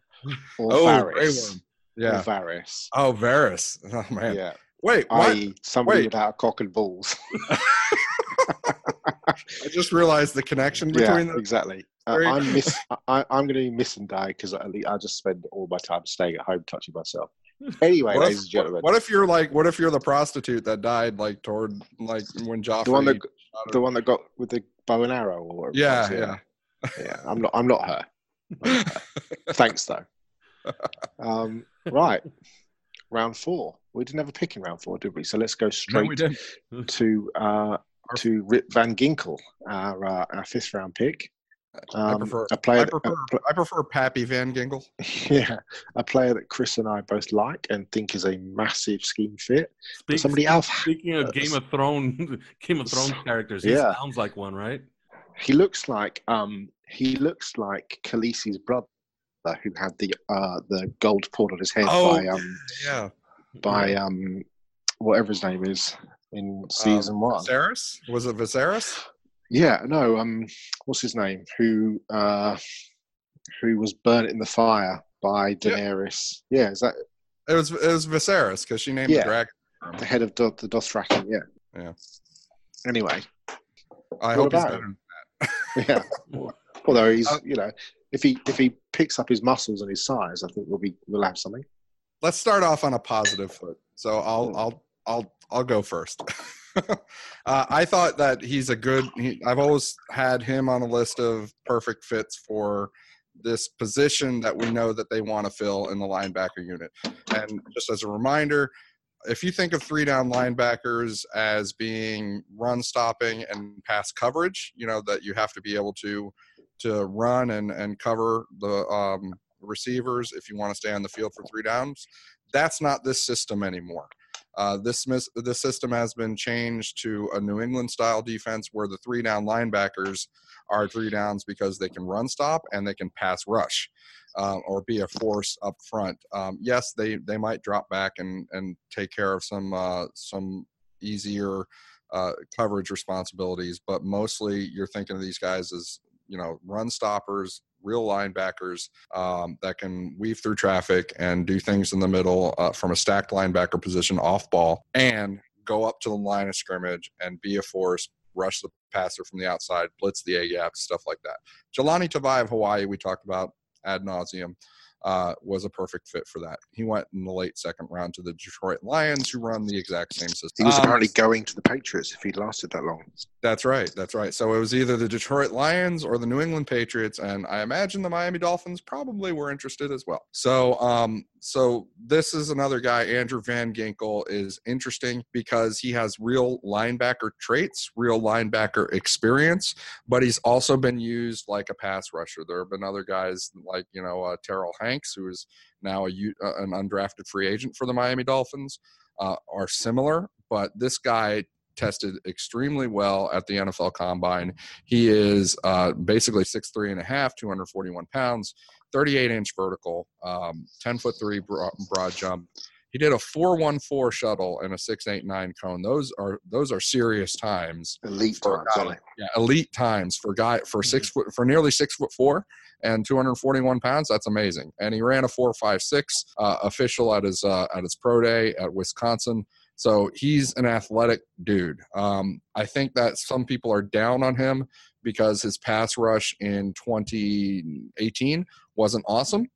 or Oh, Varys. Yeah. Or Varys. Oh, Varys. Oh man. Yeah. Wait, what? I.e., somebody Wait. without cock and balls. [laughs] [laughs] I just realized the connection yeah, between the. exactly. Uh, I'm miss. [laughs] I, I'm going to be missing die because I, I just spend all my time staying at home touching myself. Anyway, What ladies if, and gentlemen, what if you're like? What if you're the prostitute that died like toward like when Joffrey? the one that the one that got with the bow and arrow or it Yeah, yeah. yeah. I'm not. I'm not her. I'm not her. Thanks though. Um, right, round four. We didn't have a pick in round four, did we? So let's go straight we didn't. to uh, to Rip Van Ginkel, our uh, our fifth round pick. I Um, prefer. a player. I prefer. a pl- I prefer Pappy Van Gingle. [laughs] yeah, a player that Chris and I both like and think is a massive scheme fit. But Speak- somebody else. Speaking of [laughs] Game of Thrones, Game of Thrones characters, he Yeah. sounds like one, right? He looks like um he looks like Khaleesi's brother who had the uh the gold poured on his head Oh, by um Yeah. by um whatever his name is in season one. Viserys? Was it Viserys? Yeah, no. Um, what's his name? Who uh, who was burnt in the fire by Daenerys? Yeah, is that It was it was Viserys because she named Yeah. the dragon. the head of Do- the Dothraki? Yeah. Yeah. Anyway, I hope he's better. [laughs] yeah. Although he's, Uh, you know, if he if he picks up his muscles and his size, I think we'll be we'll have something. let's start off on a positive foot. So I'll Hmm. I'll I'll I'll go first. [laughs] uh, I thought that he's a good. He, I've always had him on a list of perfect fits for this position that we know that they want to fill in the linebacker unit. And just as a reminder, if you think of three down linebackers as being run stopping and pass coverage, you know that you have to be able to to run and and cover the um, receivers if you want to stay on the field for three downs. That's not this system anymore. Uh, this mis- this system has been changed to a New England style defense where the three down linebackers are three downs because they can run stop and they can pass rush um, or be a force up front. Um, yes, they they might drop back and and take care of some uh, some easier uh, coverage responsibilities, but mostly you're thinking of these guys as you know run stoppers, real linebackers um, that can weave through traffic and do things in the middle uh, from a stacked linebacker position off ball and go up to the line of scrimmage and be a force, rush the passer from the outside, blitz the A gap, stuff like that. Jahlani Tavai of Hawaii, we talked about ad nauseum. Uh, was a perfect fit for that. He went in the late second round to the Detroit Lions, who run the exact same system. He was Um, apparently going to the Patriots if he'd lasted that long. that's right. That's right. So it was either the Detroit Lions or the New England Patriots, and I imagine the Miami Dolphins probably were interested as well. So, um, so this is another guy. Andrew Van Ginkel is interesting because he has real linebacker traits, real linebacker experience, but he's also been used like a pass rusher. There have been other guys like you know uh, Terrill Hanks, who is now a uh, an undrafted free agent for the Miami Dolphins, uh, are similar, but this guy tested extremely well at the NFL Combine. He is uh, basically six three and a half, 241 pounds, 38 inch vertical, um, 10 foot three broad, broad jump. He did a 414 shuttle and a 689 cone. Those are those are serious times. Elite times, guy- Yeah, elite times for guy for six foot for nearly six foot four and 241 pounds. That's amazing. And he ran a four five six uh, official at his uh, at his pro day at Wisconsin. So he's an athletic dude. Um, I think that some people are down on him because his pass rush in 2018 wasn't awesome.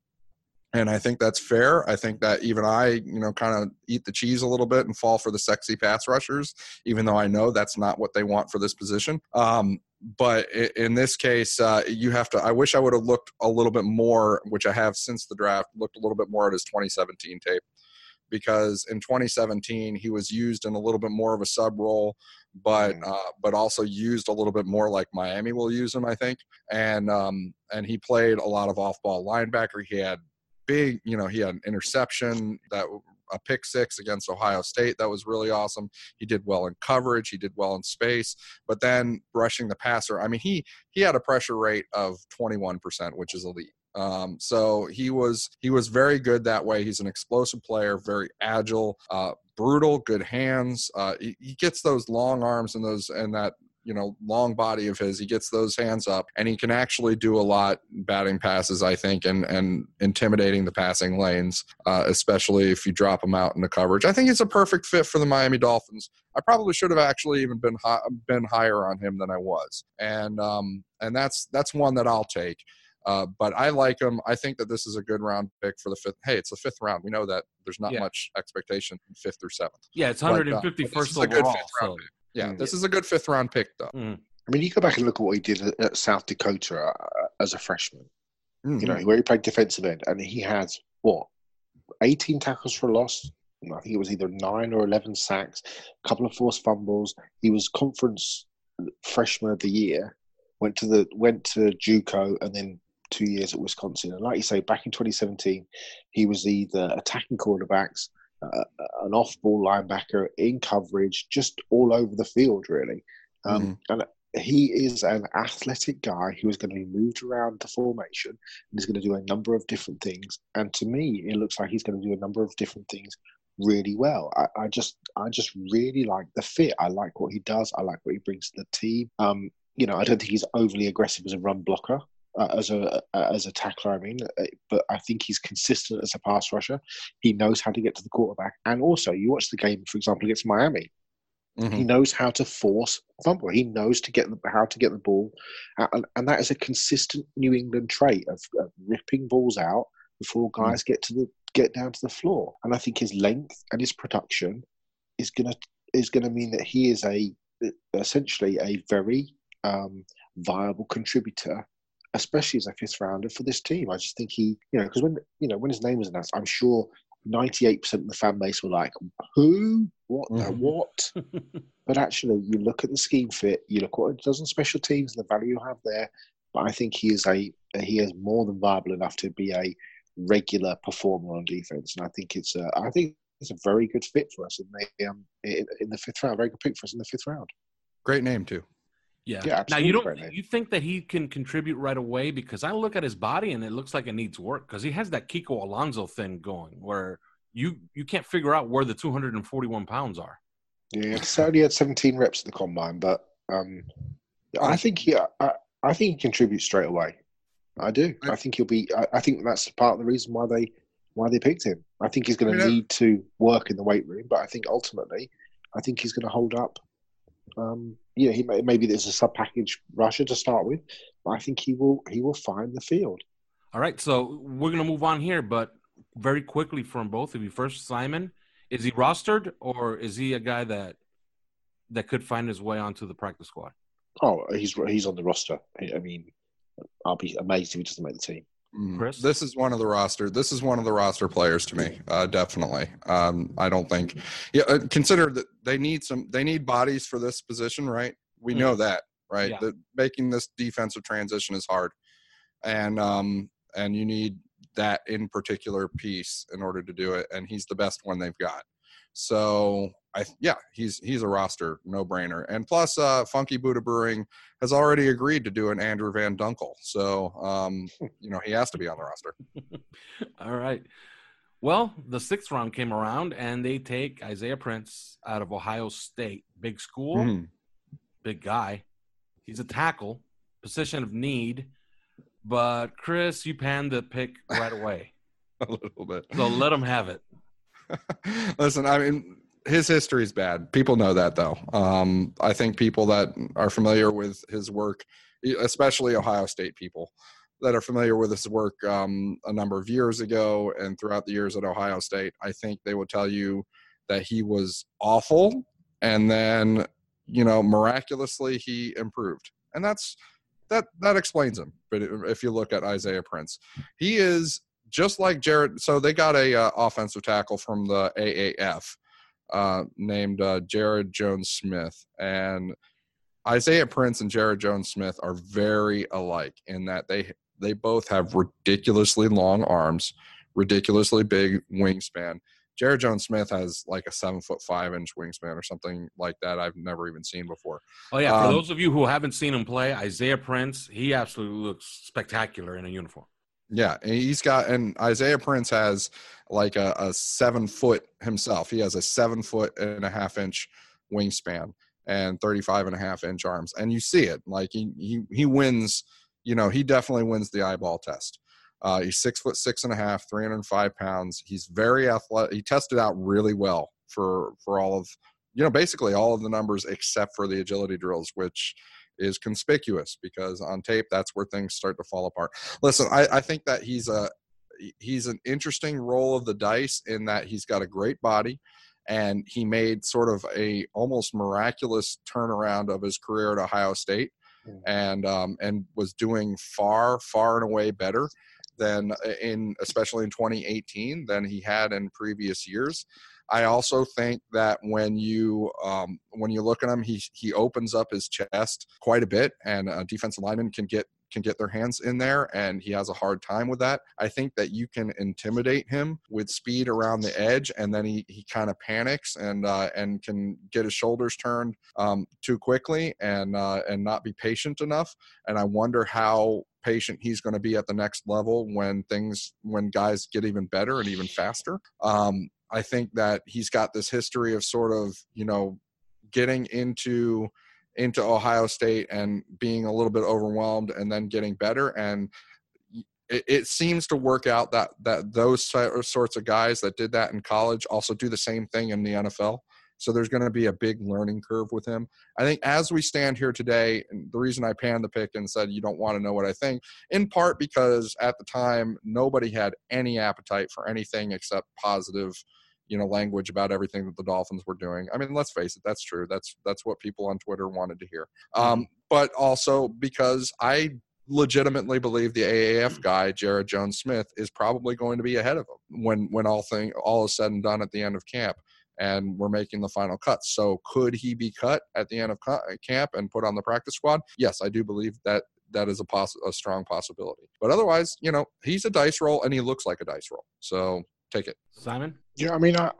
And I think that's fair. I think that even I, you know, kind of eat the cheese a little bit and fall for the sexy pass rushers, even though I know that's not what they want for this position. Um, but in this case, uh, you have to. I wish I would have looked a little bit more, which I have since the draft, looked a little bit more at his 2017 tape because in 2017 he was used in a little bit more of a sub role, but uh, but also used a little bit more like Miami will use him, I think. And um, and he played a lot of off ball linebacker. He had big, you know, he had an interception that a pick six against Ohio State that was really awesome. He did well in coverage, he did well in space, but then rushing the passer. I mean, he he had a pressure rate of 21%, which is elite. Um, so he was he was very good that way. He's an explosive player, very agile, uh, brutal, good hands. Uh, he, he gets those long arms and those and that you know long body of his. He gets those hands up, and he can actually do a lot batting passes. I think and and intimidating the passing lanes, uh, especially if you drop him out in the coverage. I think he's a perfect fit for the Miami Dolphins. I probably should have actually even been hi- been higher on him than I was, and um, and that's that's one that I'll take. Uh, but I like him. I think that this is a good round pick for the fifth. Hey, it's the fifth round. We know that there's not Yeah. much expectation in fifth or seventh. Yeah, it's But, uh, 150 but this is a good overall. fifth round So, pick. Yeah, Mm. this is a good fifth round pick, though. mm. I mean, you go back and look at what he did at, at South Dakota uh, as a freshman. Mhm. You know, where he played defensive end, and he had what, eighteen tackles for a loss. I think it was either nine or eleven sacks, a couple of forced fumbles. He was conference freshman of the year. Went to the went to JUCO and then two years at Wisconsin. And like you say, back in 2017, he was either attacking quarterbacks, uh, an off-ball linebacker in coverage, just all over the field, really. Um, And he is an athletic guy who is going to be moved around the formation and is going to do a number of different things. And to me, it looks like he's going to do a number of different things really well. I, I just, I just really like the fit. I like what he does. I like what he brings to the team. Um, you know, I don't think he's overly aggressive as a run blocker. Uh, as a uh, as a tackler, I mean, uh, but I think he's consistent as a pass rusher. He knows how to get to the quarterback, and also you watch the game, for example, against Miami. Mhm. He knows how to force fumble. He knows to get the, how to get the ball, and, and that is a consistent New England trait of, of ripping balls out before guys get to the get down to the floor. And I think his length and his production is gonna is gonna mean that he is a essentially a very um, viable contributor, especially as a fifth rounder for this team. I just think he, you know, because when you know when his name was announced, I'm sure 98% of the fan base were like, "Who? What? The Mhm. what?" [laughs] but actually, you look at the scheme fit, you look what it does on special teams, and the value you have there. But I think he is a he is more than viable enough to be a regular performer on defense, and I think it's a, I think it's a very good fit for us in the um, in, in the fifth round. Very good pick for us in the fifth round. Great name too. Yeah. Yeah, now you don't you think that he can contribute right away because I look at his body and it looks like it needs work because he has that Kiko Alonso thing going where you you can't figure out where the 241 pounds are. Yeah, he only had 17 reps at the combine, but um, I think he, I, I think he contributes straight away. I do. I think he'll be. I, I think that's part of the reason why they why they picked him. I think he's going I to need to work in the weight room, but I think ultimately, I think he's going to hold up. Um, yeah, he may, maybe there's a sub package rusher to start with, but I think he will he will find the field. All right, so we're gonna move on here, but very quickly from both of you. First, Simon, is he rostered or is he a guy that that could find his way onto the practice squad? Oh, he's he's on the roster. I I mean, I'll be amazed if he doesn't make the team. Mm. Chris? This is one of the roster. This is one of the roster players to me. Uh, definitely. Um, I don't think. Yeah, uh, consider that they need some. They need bodies for this position, right? We know that, right? Yeah. That making this defensive transition is hard, and um, and you need that in particular piece in order to do it. And he's the best one they've got. So I yeah, he's he's a roster no brainer. And plus, uh, Funky Buddha Brewing has already agreed to do an Andrew Van Dunkel. So um, [laughs] you know he has to be on the roster. [laughs] All right. Well, the sixth round came around and they take Isaiah Prince out of Ohio State. Big school, Mhm. big guy. He's a tackle, position of need. But Chris, you panned the pick right [laughs] away. a little bit. So let him have it. Listen, I mean, his history is bad. People know that, though. Um, I think people that are familiar with his work, especially Ohio State people that are familiar with his work um, a number of years ago and throughout the years at Ohio State, I think they will tell you that he was awful, and then you know miraculously he improved, and that's that that explains him. But if you look at Isaiah Prince, he is just like Jaryd. So they got a uh, offensive tackle from the AAF uh, named uh, Jaryd Jones-Smith, and Isaiah Prince and Jaryd Jones-Smith are very alike in that they they both have ridiculously long arms, ridiculously big wingspan. Jaryd Jones-Smith has like a seven foot five inch wingspan or something like that. I've never even seen before. Oh yeah, for Um, those of you who haven't seen him play, Isaiah Prince, he absolutely looks spectacular in a uniform. Yeah, and he's got and Isaiah Prince has like a, a seven foot himself. He has a seven foot and a half inch wingspan and 35 and a half inch arms. And you see it. Like he he he wins, you know, he definitely wins the eyeball test. Uh, he's six foot six and a half, 305 pounds. He's very athletic. He tested out really well for for all of you know basically all of the numbers except for the agility drills, which is conspicuous because on tape that's where things start to fall apart. Listen, I, I think that he's a he's an interesting roll of the dice in that he's got a great body and he made sort of a almost miraculous turnaround of his career at Ohio State and um, and was doing far far and away better than uh, in especially in 2018 than he had in previous years. I also think that when you um, when you look at him, he he opens up his chest quite a bit, and a defensive lineman can get can get their hands in there, and he has a hard time with that. I think that you can intimidate him with speed around the edge, and then he he kind of panics and uh, and can get his shoulders turned um, too quickly and uh, and not be patient enough. And I wonder how patient he's going to be at the next level when things when guys get even better and even faster. Um, I think that he's got this history of sort of you know getting into into Ohio State and being a little bit overwhelmed and then getting better. And it, it seems to work out that that those sorts of guys that did that in college also do the same thing in the NFL. So there's going to be a big learning curve with him. I think as we stand here today, and the reason I panned the pick and said you don't want to know what I think, in part because at the time nobody had any appetite for anything except positive, you know, language about everything that the Dolphins were doing. I mean, let's face it, that's true. That's that's what people on Twitter wanted to hear. Um, but also because I legitimately believe the AAF guy, Jaryd Jones-Smith, is probably going to be ahead of him when when all thing all is said and done at the end of camp and we're making the final cuts. So could he be cut at the end of camp and put on the practice squad? Yes, I do believe that that is a poss- a strong possibility. But otherwise, you know, he's a dice roll and he looks like a dice roll. So take it. Simon? Yeah, I mean, I,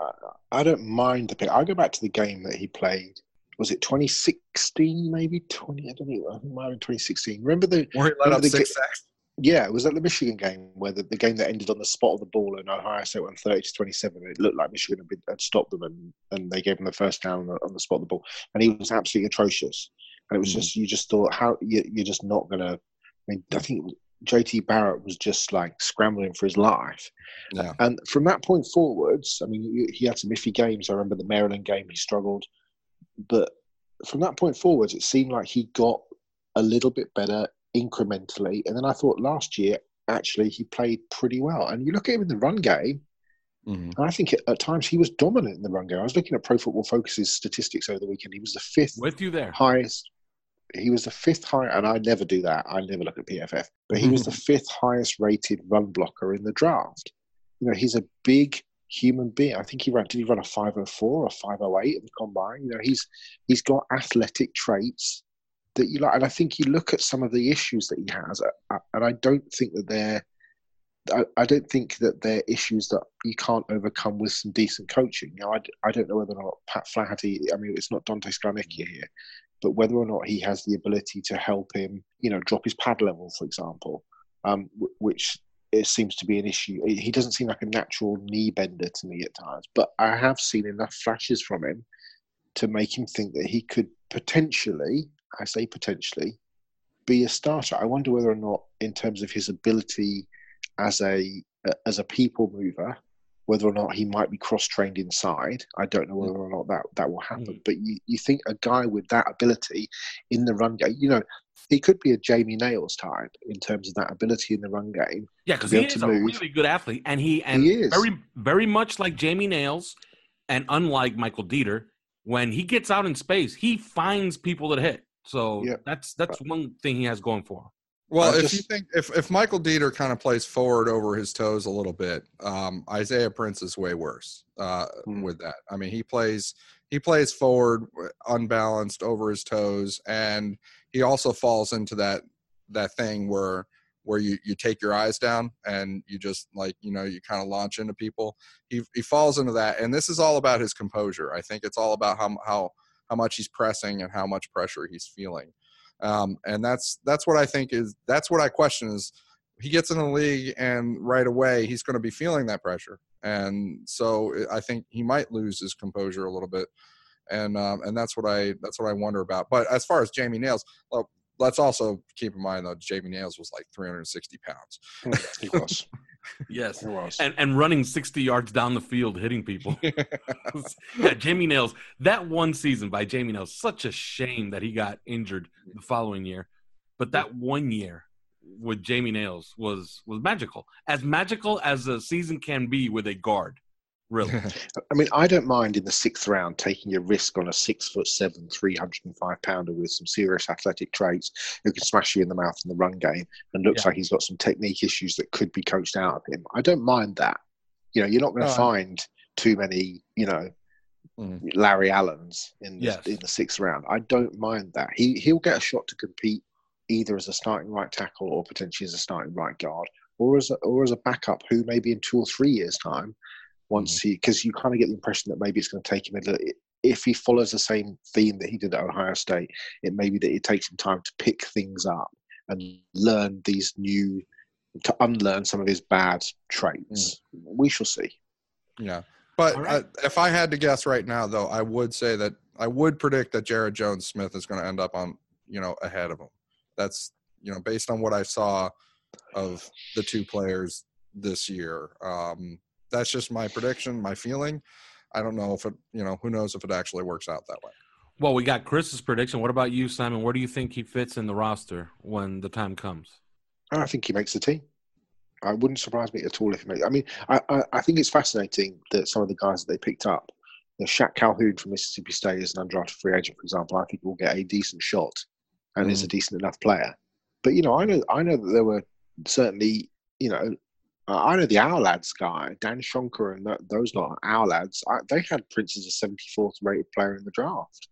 I don't mind the pick. I'll go back to the game that he played. Was it 2016, maybe 20? I don't know. I think it might have been 2016. Remember the where he let up six sacks? Yeah, it was at the Michigan game where the, the game that ended on the spot of the ball and Ohio State went 30 to 27. It looked like Michigan had, been, had stopped them and, and they gave him the first down on the, on the spot of the ball. And he was absolutely atrocious. And it was mm just, you just thought, how you, you're just not going to. I mean, I think JT Barrett was just like scrambling for his life. Yeah. And from that point forwards, I mean, he had some iffy games. I remember the Maryland game, he struggled. But from that point forwards, it seemed like he got a little bit better incrementally. And then I thought last year, actually, he played pretty well. And you look at him in the run game, mm-hmm. and I think at times he was dominant in the run game. I was looking at Pro Football Focus's statistics over the weekend. He was the fifth with you there highest. He was the fifth high, and I never do that. I never look at PFF, but he was the [laughs] fifth highest rated run blocker in the draft. You know, he's a big human being. I think he ran. Did he run a five hundred four or five hundred eight in the combine? You know, he's he's got athletic traits that you like. And I think you look at some of the issues that he has, uh, uh, and I don't think that they're. I, don't think that they're issues that you can't overcome with some decent coaching. You I, I don't know whether or not Pat Flaherty. I mean, it's not Dante Scarnecchia here, but whether or not he has the ability to help him, you know, drop his pad level, for example, um, which it seems to be an issue. He doesn't seem like a natural knee bender to me at times, but I have seen enough flashes from him to make him think that he could potentially I say potentially, be a starter. I wonder whether or not, in terms of his ability as a as a people mover, whether or not he might be cross trained inside. I don't know whether or not that that will happen. Mm. But you, you think a guy with that ability in the run game, you know, he could be a Jamie Nails type in terms of that ability in the run game. Yeah, because he is a move. really good athlete, and he and he is. very very much like Jamie Nails, and unlike Michael Deiter, when he gets out in space, he finds people that hit. So yeah. that's that's one thing he has going for him. Well, if just, you think if, if Michael Deiter kind of plays forward over his toes a little bit, um, Isaiah Prince is way worse uh, hmm. with that. I mean, he plays he plays forward unbalanced over his toes, and he also falls into that that thing where where you you take your eyes down and you just like you know you kind of launch into people. He he falls into that, and this is all about his composure. I think it's all about how how how much he's pressing and how much pressure he's feeling. Um, and that's that's what I think is that's what I question is he gets in the league and right away he's going to be feeling that pressure, and so I think he might lose his composure a little bit, and um, and that's what I that's what I wonder about. But as far as Jamie Nails, well, let's also keep in mind though Jamie Nails was like 360 pounds. He was. Yes. And and running 60 yards down the field, hitting people. [laughs] yeah, Jamie Nails. That one season by Jamie Nails, such a shame that he got injured the following year. But that one year with Jamie Nails was was magical, as magical as a season can be with a guard. Really? [laughs] I mean, I don't mind in the sixth round taking a risk on a six foot seven, 305 pounder with some serious athletic traits who can smash you in the mouth in the run game and looks yeah. like he's got some technique issues that could be coached out of him. I don't mind that. You know, you're not going to find too many, you know, mm. Larry Allens in the, yes. in the sixth round. I don't mind that. He, he'll get a shot to compete either as a starting right tackle or potentially as a starting right guard or as a, or as a backup who maybe in two or three years' time once mm-hmm. he because you kind of get the impression that maybe it's going to take him a little if he follows the same theme that he did at Ohio State, it may be that it takes him time to pick things up and learn these new, to unlearn some of his bad traits. Mm. We shall see. Yeah. But right. uh, if I had to guess right now, though, I would say that I would predict that Jaryd Jones-Smith is going to end up on you know ahead of him. That's you know based on what I saw of the two players this year. Um, that's just my prediction, my feeling. I don't know if it you know who knows if it actually works out that way. Well, we got Chris's prediction. What about you, Simon? Where do you think he fits in the roster when the time comes? I think he makes the team. I wouldn't surprise me at all if he makes. I mean, I, I, I think it's fascinating that some of the guys that they picked up, you know, Shaq Calhoun from Mississippi State is an undrafted free agent, for example. I think he will get a decent shot and mm. is a decent enough player. But you know, I know I know that there were certainly, you know, I know the Ourlads guy, Dan Shonka, and that, those lot, Ourlads. I, they had Prince as a 74th rated player in the draft.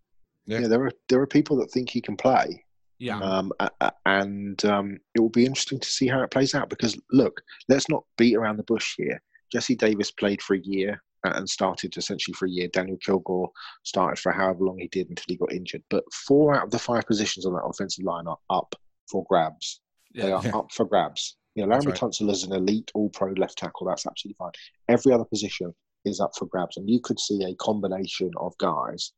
Yeah. Know, there are there are people that think he can play. Yeah. Um, and um, it will be interesting to see how it plays out because look, let's not beat around the bush here. Jesse Davis played for a year and started essentially for a year. Daniel Kilgore started for however long he did until he got injured. But four out of the five positions on that offensive line are up for grabs. Yeah. They are yeah. up for grabs. You know, Laremy right. Tunsil is an elite all pro left tackle. That's absolutely fine. Every other position is up for grabs. And you could see a combination of guys,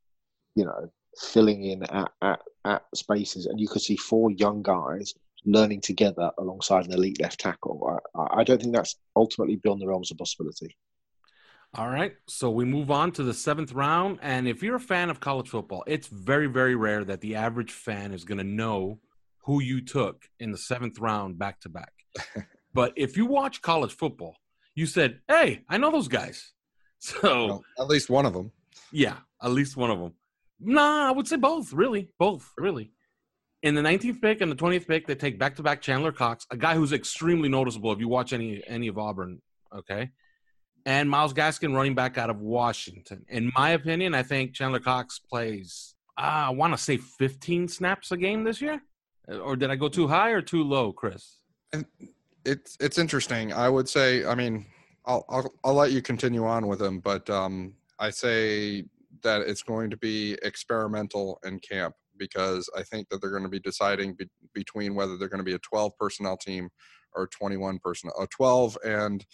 you know, filling in at, at, at spaces, and you could see four young guys learning together alongside an elite left tackle. I, I don't think that's ultimately beyond the realms of possibility. All right. So we move on to the seventh round. And if you're a fan of college football, it's very, very rare that the average fan is going to know who you took in the seventh round back to back. [laughs] But if you watch college football, you said, hey, I know those guys. [laughs] So well, at least one of them. Yeah, at least one of them. Nah, I would say both. Really, both. Really. In the 19th pick and the 20th pick, they take back-to-back Chandler Cox, a guy who's extremely noticeable if you watch any any of Auburn. Okay, and Myles Gaskin, running back out of Washington. In my opinion, I think Chandler Cox plays. Uh, I want to say 15 snaps a game this year, or did I go too high or too low, Chris? And it's it's interesting. I would say. I mean, I'll I'll, I'll let you continue on with him, but um, I say that it's going to be experimental in camp because I think that they're going to be deciding be- between whether they're going to be a 12 personnel team or 21 personnel, a 12 and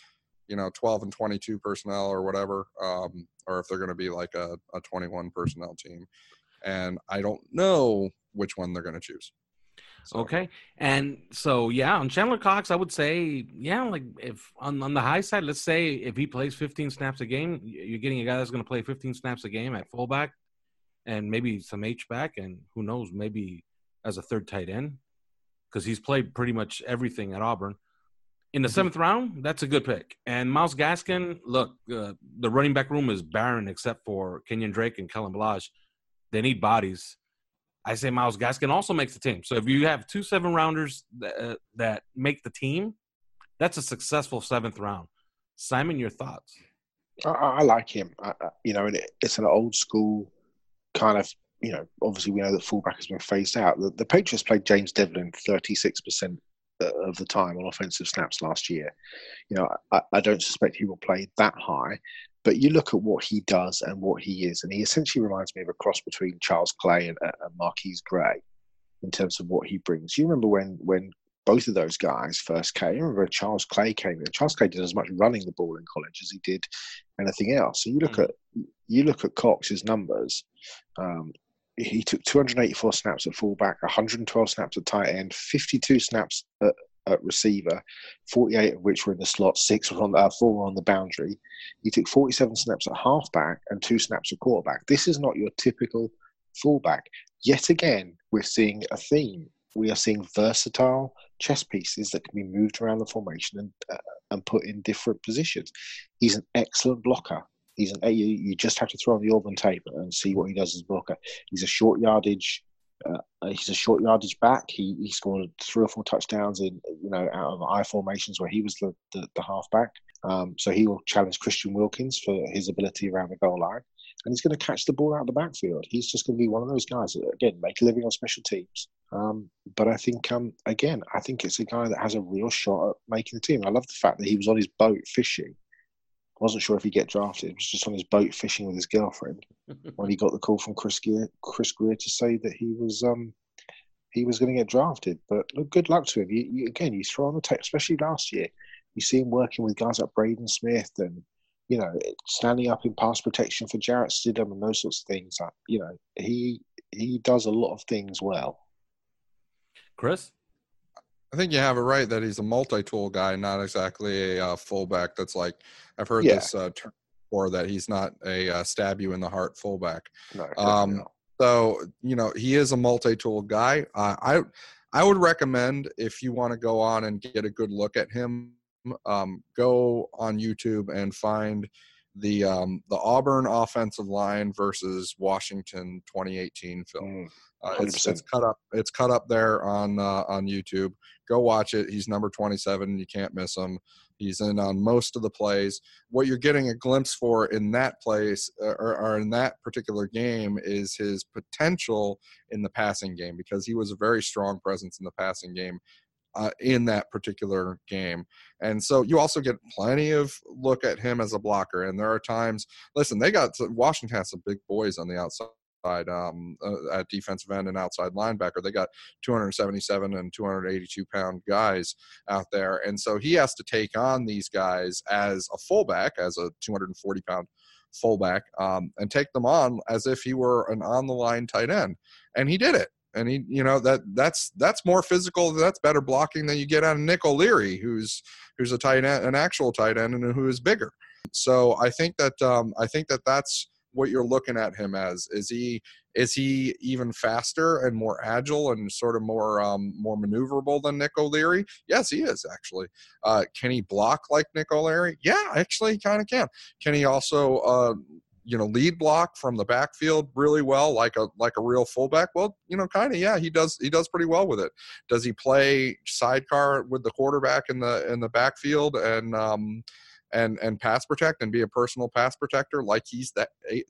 you know 12 and 22 personnel or whatever, um, or if they're going to be like a, a 21 personnel team. And I don't know which one they're going to choose. So. Okay, and so yeah, on Chandler Cox, I would say yeah, like if on on the high side, let's say if he plays 15 snaps a game, you're getting a guy that's going to play 15 snaps a game at fullback, and maybe some H back, and who knows, maybe as a third tight end, because he's played pretty much everything at Auburn. In the mm-hmm. seventh round, that's a good pick. And Myles Gaskin, look, uh, the running back room is barren except for Kenyon Drake and Kalen Ballage. They need bodies I say Myles Gaskin also makes the team. So if you have two seven rounders that, uh, that make the team, that's a successful seventh round. Simon, your thoughts? I, I like him. I, you know, and it's an old school kind of. You know, obviously we know that fullback has been phased out. The, the Patriots played James Develin thirty six percent of the time on offensive snaps last year. You know, I, I, don't suspect he will play that high, but you look at what he does and what he is, and he essentially reminds me of a cross between Charles Clay and, and MarQueis Gray in terms of what he brings. You remember when when both of those guys first came. Remember Charles Clay came in. Charles Clay did as much running the ball in college as he did anything else. So you look mm. at you look at Cox's numbers. Um, he took 284 snaps at fullback, 112 snaps at tight end, 52 snaps at, at receiver, 48 of which were in the slot, six were on the, uh, four were on the boundary. He took 47 snaps at halfback and two snaps at quarterback. This is not your typical fullback. Yet again, we're seeing a theme. We are seeing versatile chess pieces that can be moved around the formation and uh, and put in different positions. He's an excellent blocker. He's an you, you just have to throw on the Auburn tape and see what he does as a blocker. He's a short yardage uh, he's a short yardage back. He, he scored three or four touchdowns in you know out of I formations where he was the the, the halfback. Um, so he will challenge Christian Wilkins for his ability around the goal line, and he's going to catch the ball out of the backfield. He's just going to be one of those guys that again make a living on special teams. Um, but I think um, again, I think it's a guy that has a real shot at making the team. I love the fact that he was on his boat fishing wasn't sure if he'd get drafted. He was just on his boat fishing with his girlfriend [laughs] when he got the call from Chris Grier, Chris Grier to say that he was um, he was going to get drafted. But look, good luck to him. You, you, again, you throw on the tape, especially last year. You see him working with guys like Braden Smith and you know, standing up in pass protection for Jarrett Stidham and those sorts of things. Like, you know, he he does a lot of things well. Chris, I think you have it right that he's a multi-tool guy, not exactly a uh, fullback. That's like I've heard Yeah. this uh, term before that he's not a uh, stab you in the heart fullback. No, Um, not. so you know he is a multi-tool guy. Uh, I I would recommend if you want to go on and get a good look at him, um, go on YouTube and find the um, the Auburn offensive line versus Washington 2018 film. Mm, Uh, it's, it's cut up. It's cut up there on uh, on YouTube. Go watch it. He's number 27. You can't miss him. He's in on most of the plays. What you're getting a glimpse for in that place uh, or, or in that particular game is his potential in the passing game because he was a very strong presence in the passing game uh, in that particular game. And so you also get plenty of look at him as a blocker. And there are times, listen, they got Washington has some big boys on the outside. Um, uh, at defensive end and outside linebacker, they got 277 and 282 pound guys out there, and so he has to take on these guys as a fullback, as a 240 pound fullback, um, and take them on as if he were an on the line tight end, and he did it. And he, you know, that that's that's more physical. That's better blocking than you get out of Nick O'Leary, who's who's a tight end, an actual tight end, and who is bigger. So I think that um, I think that that's what you're looking at him as. Is he is he even faster and more agile and sort of more um, more maneuverable than Nick O'Leary? Yes, he is actually. Uh, can he block like Nick O'Leary? Yeah, actually, he kind of can. Can he also uh, you know lead block from the backfield really well like a like a real fullback well you know kind of yeah he does he does pretty well with it does he play sidecar with the quarterback in the in the backfield and um and and pass protect and be a personal pass protector like he's that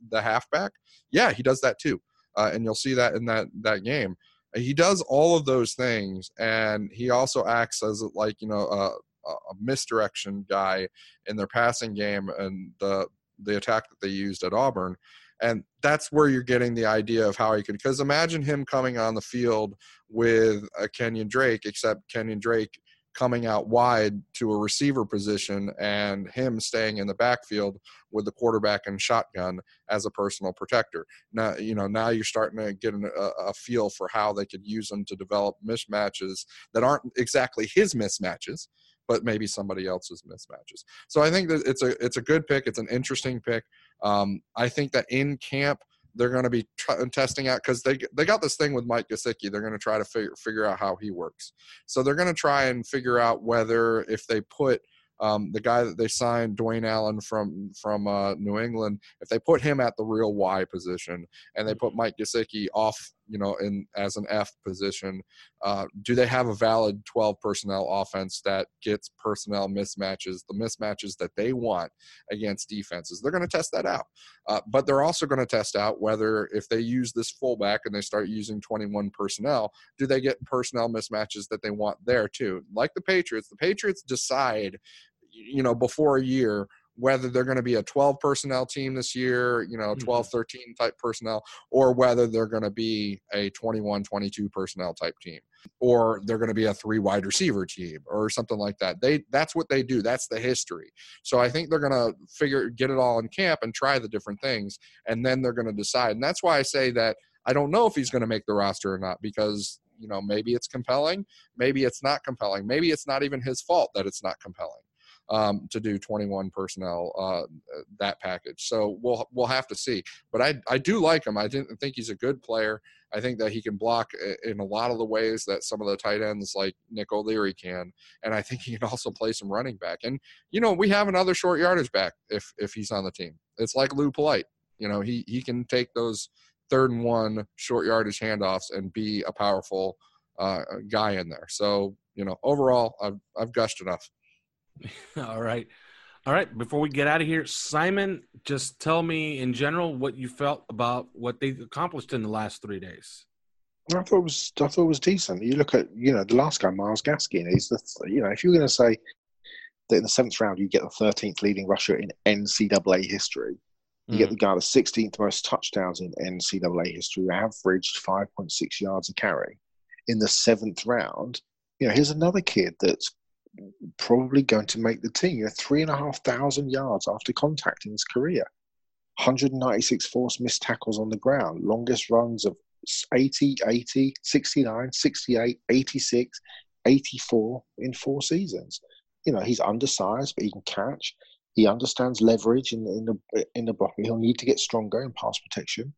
the halfback yeah he does that too uh, and you'll see that in that that game he does all of those things and he also acts as like you know a, a misdirection guy in their passing game and the the attack that they used at Auburn. And that's where you're getting the idea of how he could. Because imagine him coming on the field with a Kenyon Drake, except Kenyon Drake coming out wide to a receiver position and him staying in the backfield with the quarterback and shotgun as a personal protector. Now, you know, now you're starting to get an, a, a feel for how they could use him to develop mismatches that aren't exactly his mismatches, but maybe somebody else's mismatches. So I think that it's a it's a good pick. It's an interesting pick. Um, I think that in camp they're going to be tr- testing out because they they got this thing with Mike Gesicki. They're going to try to figure figure out how he works. So they're going to try and figure out whether if they put um, the guy that they signed, Dwayne Allen from from uh, New England, if they put him at the real Y position and they put Mike Gesicki off, you know, in as an F position, uh, do they have a valid 12 personnel offense that gets personnel mismatches, the mismatches that they want against defenses? They're going to test that out, uh, but they're also going to test out whether if they use this fullback and they start using 21 personnel, do they get personnel mismatches that they want there too? Like the Patriots, the Patriots decide you know before a year whether they're going to be a 12 personnel team this year you know mm-hmm. 12 13 type personnel or whether they're going to be a 21 22 personnel type team or they're going to be a three wide receiver team or something like that. They that's what they do. That's the history. So i think they're going to figure get it all in camp and try the different things and then they're going to decide. And that's why i say that i don't know if he's going to make the roster or not because you know maybe it's compelling maybe it's not compelling maybe it's not even his fault that it's not compelling um, to do 21 personnel uh, that package. So we'll we'll have to see. But I I do like him. I didn't think he's a good player. I think that he can block in a lot of the ways that some of the tight ends like Nick O'Leary can, and I think he can also play some running back. And you know we have another short yardage back if if he's on the team. It's like Lou Polite. You know he he can take those third and one short yardage handoffs and be a powerful uh, guy in there. So you know overall I've I've gushed enough. [laughs] All right. All right. Before we get out of here, Simon, just tell me in general what you felt about what they accomplished in the last three days. I thought it was I thought it was decent. You look at you know the last guy, Myles Gaskin. He's the you know if you're going to say that in the seventh round you get the 13th leading rusher in NCAA history, you get mm. the guy the 16th most touchdowns in NCAA history, averaged 5.6 yards a carry in the seventh round. You know, here's another kid that's probably going to make the team. You know, three and a half thousand yards after contact in his career, 196 forced missed tackles on the ground, longest runs of 80, 80, 69, 68, 86, 84 in four seasons. You know, he's undersized, but he can catch. He understands leverage in, in the in the block. He'll need to get stronger in pass protection.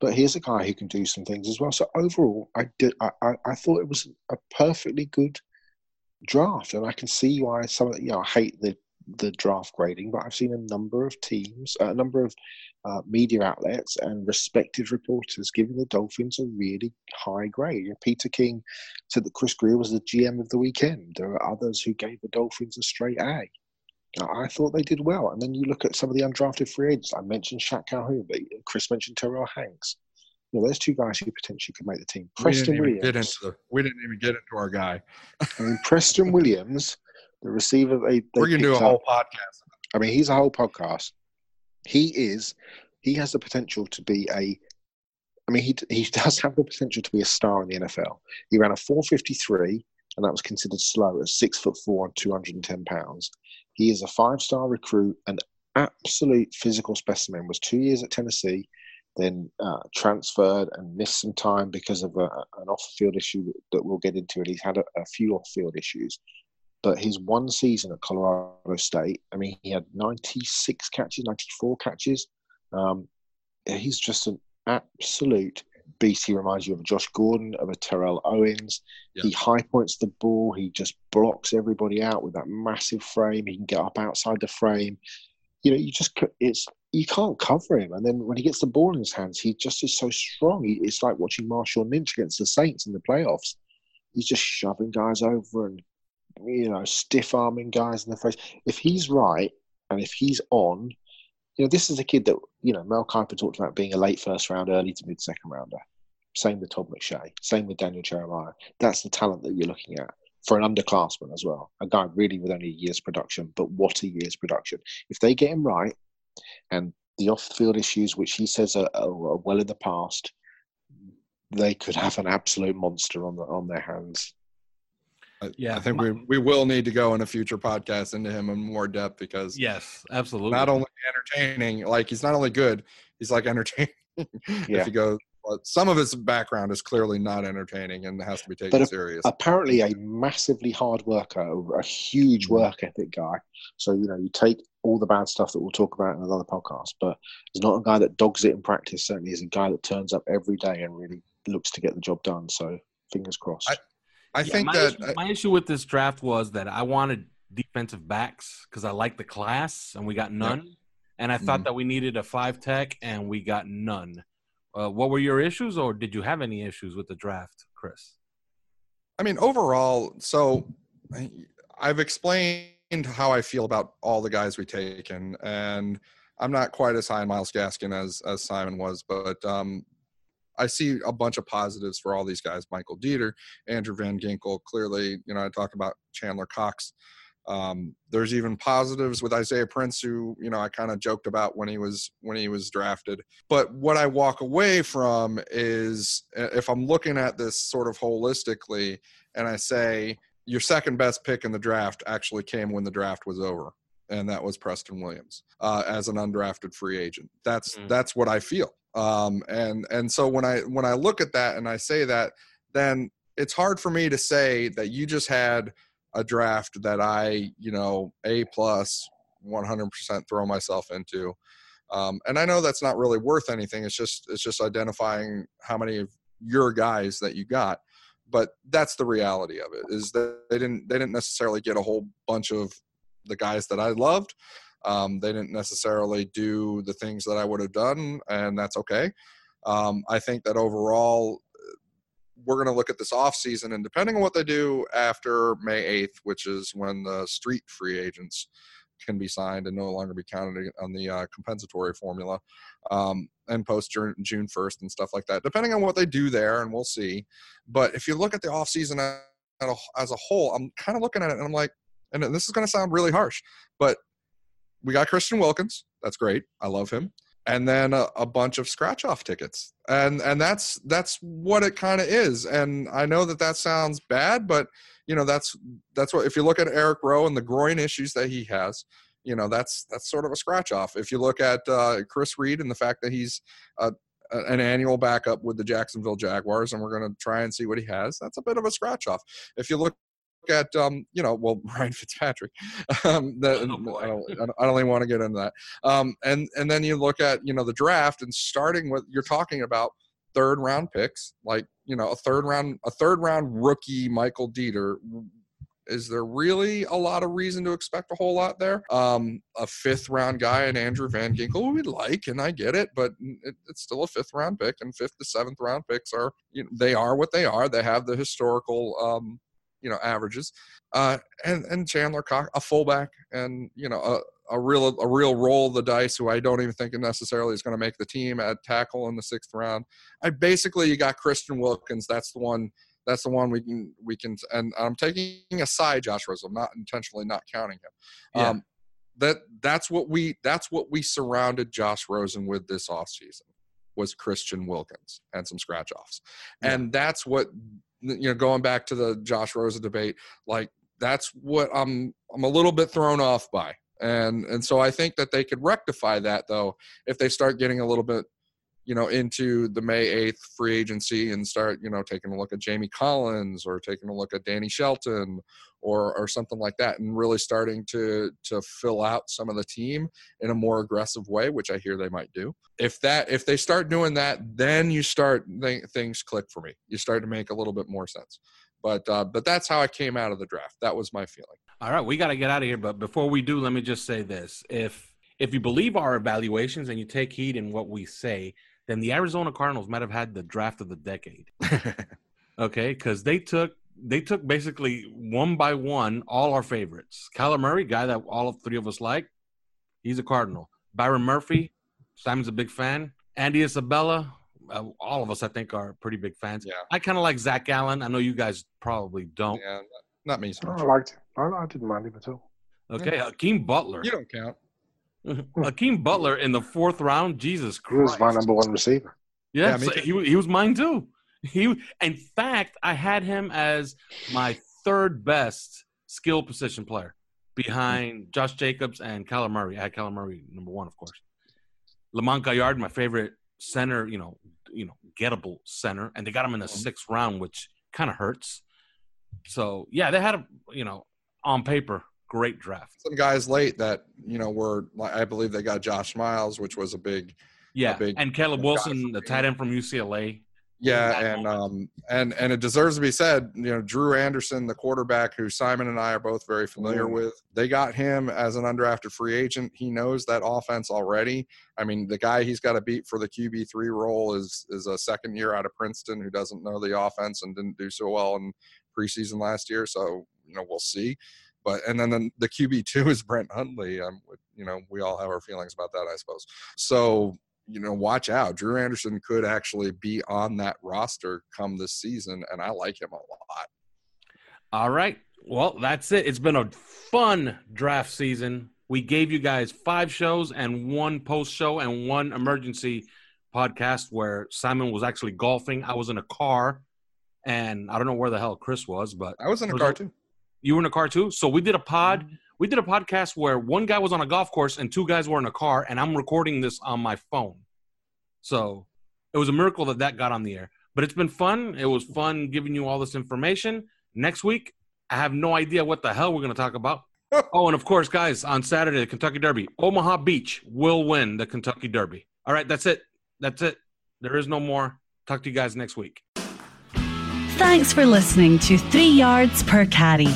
But here's a guy who can do some things as well. So overall, I did. I, I, I thought it was a perfectly good draft, and I can see why some you know I hate the the draft grading, but I've seen a number of teams, a number of uh, media outlets, and respected reporters giving the Dolphins a really high grade. Peter King said that Chris Grier was the GM of the weekend. There are others who gave the Dolphins a straight A. I thought they did well. And then you look at some of the undrafted free agents. I mentioned Shaq Calhoun, but Chris mentioned Terrill Hanks. You know, there's two guys who potentially could make the team. Preston we Williams. Get into the, we didn't even get into our guy. I mean, Preston [laughs] Williams, the receiver. They, they We're going to do a whole podcast. I mean, he's a whole podcast. He is. He has the potential to be a. I mean, he he does have the potential to be a star in the NFL. He ran a 453, and that was considered slow at six foot four and 210 pounds. He is a five star recruit, an absolute physical specimen. Was two years at Tennessee, then uh, transferred and missed some time because of a, an off field issue that we'll get into. And he's had a, a few off field issues. But his one season at Colorado State, I mean, he had 96 catches, 94 catches. Um, he's just an absolute beast. He reminds you of Josh Gordon, of a Terrell Owens. Yeah. He high points the ball. He just blocks everybody out with that massive frame. He can get up outside the frame. You know, you just it's you can't cover him. And then when he gets the ball in his hands, he just is so strong. He, it's like watching Marshawn Lynch against the Saints in the playoffs. He's just shoving guys over and you know stiff arming guys in the face. If he's right and if he's on, you know, this is a kid that, you know, Mel Kiper talked about being a late first round, early to mid second rounder. Same with Todd McShay. Same with Daniel Jeremiah. That's the talent that you're looking at for an underclassman as well. A guy really with only a year's production, but what a year's production. If they get him right and the off field issues, which he says are, are, well in the past, they could have an absolute monster on the, on their hands. Uh, yeah, I think we we will need to go in a future podcast into him in more depth because yes, absolutely. Not only entertaining, like he's not only good, he's like entertaining. [laughs] Yeah. if you go, but some of his background is clearly not entertaining and has to be taken but serious. apparently a massively hard worker, a huge work ethic guy. So you know, you take all the bad stuff that we'll talk about in another podcast, but he's not a guy that dogs it in practice. Certainly, he's a guy that turns up every day and really looks to get the job done. So fingers crossed. I Yeah, think my that issue, my issue with this draft was that I wanted defensive backs because I like the class and we got none, and I thought Mhm. that we needed a five tech and we got none. Uh, what were your issues, or did you have any issues with the draft, Chris? I mean, overall, so I've explained how I feel about all the guys we taken, and I'm not quite as high on Myles Gaskin as as Simon was, but um, I see a bunch of positives for all these guys: Michael Deiter, Andrew Van Ginkel. Clearly, you know, I talk about Chandler Cox. Um, there's even positives with Isaiah Prince, who you know I kind of joked about when he was when he was drafted. But what I walk away from is uh, if I'm looking at this sort of holistically, and I say your second best pick in the draft actually came when the draft was over, and that was Preston Williams uh, as an undrafted free agent. That's Mm. that's what I feel. Um, and and so when I when I look at that and I say that, then it's hard for me to say that you just had a draft that I you know a plus 100% throw myself into. Um, and I know that's not really worth anything. It's just it's just identifying how many of your guys that you got. But that's the reality of it is that they didn't they didn't necessarily get a whole bunch of the guys that I loved. Um, they didn't necessarily do the things that I would have done, and that's okay. Um, I think that overall, we're going to look at this off season, and depending on what they do after May 8th, which is when the street free agents can be signed and no longer be counted on the uh, compensatory formula, um, and post June June 1st and stuff like that. Depending on what they do there, and we'll see. But if you look at the off season as a whole, I'm kind of looking at it and I'm like, and this is going to sound really harsh, but we got Christian Wilkins. That's great. I love him. And then a, a bunch of scratch off tickets. And and that's that's what it kind of is. And i know that that sounds bad but you know that's that's what if you look at eric rowe and the groin issues that he has you know that's that's sort of a scratch off if you look at uh, chris reed and the fact that he's a, an annual backup with the jacksonville jaguars and we're going to try and see what he has that's a bit of a scratch off if you look at um, you know well [laughs] Ryan Fitzpatrick um, that, Oh, I, don't, I don't even want to get into that um, and and then you look at you know the draft and starting with you're talking about third round picks like you know a third round a third round rookie Michael Deiter is there really a lot of reason to expect a whole lot there? Um, a fifth round guy and Andrew Van Ginkel we'd like, and I get it, but it, it's still a fifth round pick, and fifth to seventh round picks are you know, they are what they are. They have the historical um, you know averages, uh, and and Chandler Cox, a fullback, and you know a, a real a real roll of the dice who I don't even think necessarily is going to make the team at tackle in the sixth round. I basically you got Christian Wilkins. That's the one that's the one we can we can and i'm taking aside josh rose i'm not intentionally not counting him Yeah. um that that's what we that's what we surrounded josh rosen with this offseason was christian wilkins and some scratch offs and that's what you know going back to the josh Rosa debate like that's what i'm i'm a little bit thrown off by. And and so i think that they could rectify that though if they start getting a little bit you know, into the May 8th free agency and start, you know, taking a look at Jamie Collins or taking a look at Danny Shelton or or something like that and really starting to to fill out some of the team in a more aggressive way, which I hear they might do. If that if they start doing that, then you start th- things click for me. You start to make a little bit more sense. But uh, but that's how I came out of the draft. That was my feeling. All right, we got to get out of here. But before we do, let me just say this: if if you believe our evaluations and you take heed in what we say, then the Arizona Cardinals might have had the draft of the decade. [laughs] okay, because they took they took basically one by one all our favorites. Kyler Murray, guy that all of three of us like, he's a Cardinal. Byron Murphy, Simon's a big fan. Andy Isabella, uh, all of us I think are pretty big fans. Yeah. I kind of like Zach Allen. I know you guys probably don't. Yeah, not me so I liked him. I, I didn't mind him at all. Okay, Hakeem Butler. You don't count. Mm-hmm. Hakeem Butler in the fourth round. Jesus He was Christ. my number one receiver. Yeah, Yeah, so he he was mine too. He, in fact, I had him as my third best skill position player behind Josh Jacobs and Kyler Murray. I had Kyler Murray number one, of course. Lamont Gaillard, my favorite center, you know, you know, gettable center, and they got him in the mm-hmm. sixth round, which kind of hurts. So yeah, they had a you know on paper great draft. Some guys late that you know were. I believe they got Josh Miles, which was a big Yeah, big and Caleb Wilson, the tight end from UCLA. Yeah, and moment. um and and it deserves to be said, you know, Drew Anderson, the quarterback who Simon and I are both very familiar Mm. with. They got him as an undrafted free agent. He knows that offense already. I mean, the guy he's got to beat for the QB3 role is is a second year out of Princeton who doesn't know the offense and didn't do so well in preseason last year, so you know, we'll see. But and then the, the [laughs] QB2 is Brett Hundley. Um, you know, we all have our feelings about that, I suppose. So you know, watch out. Drew Anderson could actually be on that roster come this season, and I like him a lot. All right. Well, that's it. It's been a fun draft season. We gave you guys five shows and one post show and one emergency podcast where Simon was actually golfing. I was in a car, and I don't know where the hell Chris was, but I was in a was car too. You were in a car too. So we did a pod. Mm-hmm. We did a podcast where one guy was on a golf course and two guys were in a car, and I'm recording this on my phone. So it was a miracle that that got on the air. But it's been fun. It was fun giving you all this information. Next week, I have no idea what the hell we're going to talk about. [laughs] oh, and of course, guys, on Saturday, the Kentucky Derby, Omaha Beach will win the Kentucky Derby. All right, that's it. That's it. There is no more. Talk to you guys next week. Thanks for listening to Three Yards Per Carry.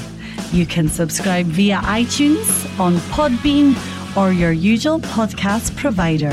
You can subscribe via iTunes, on Podbean, or your usual podcast provider.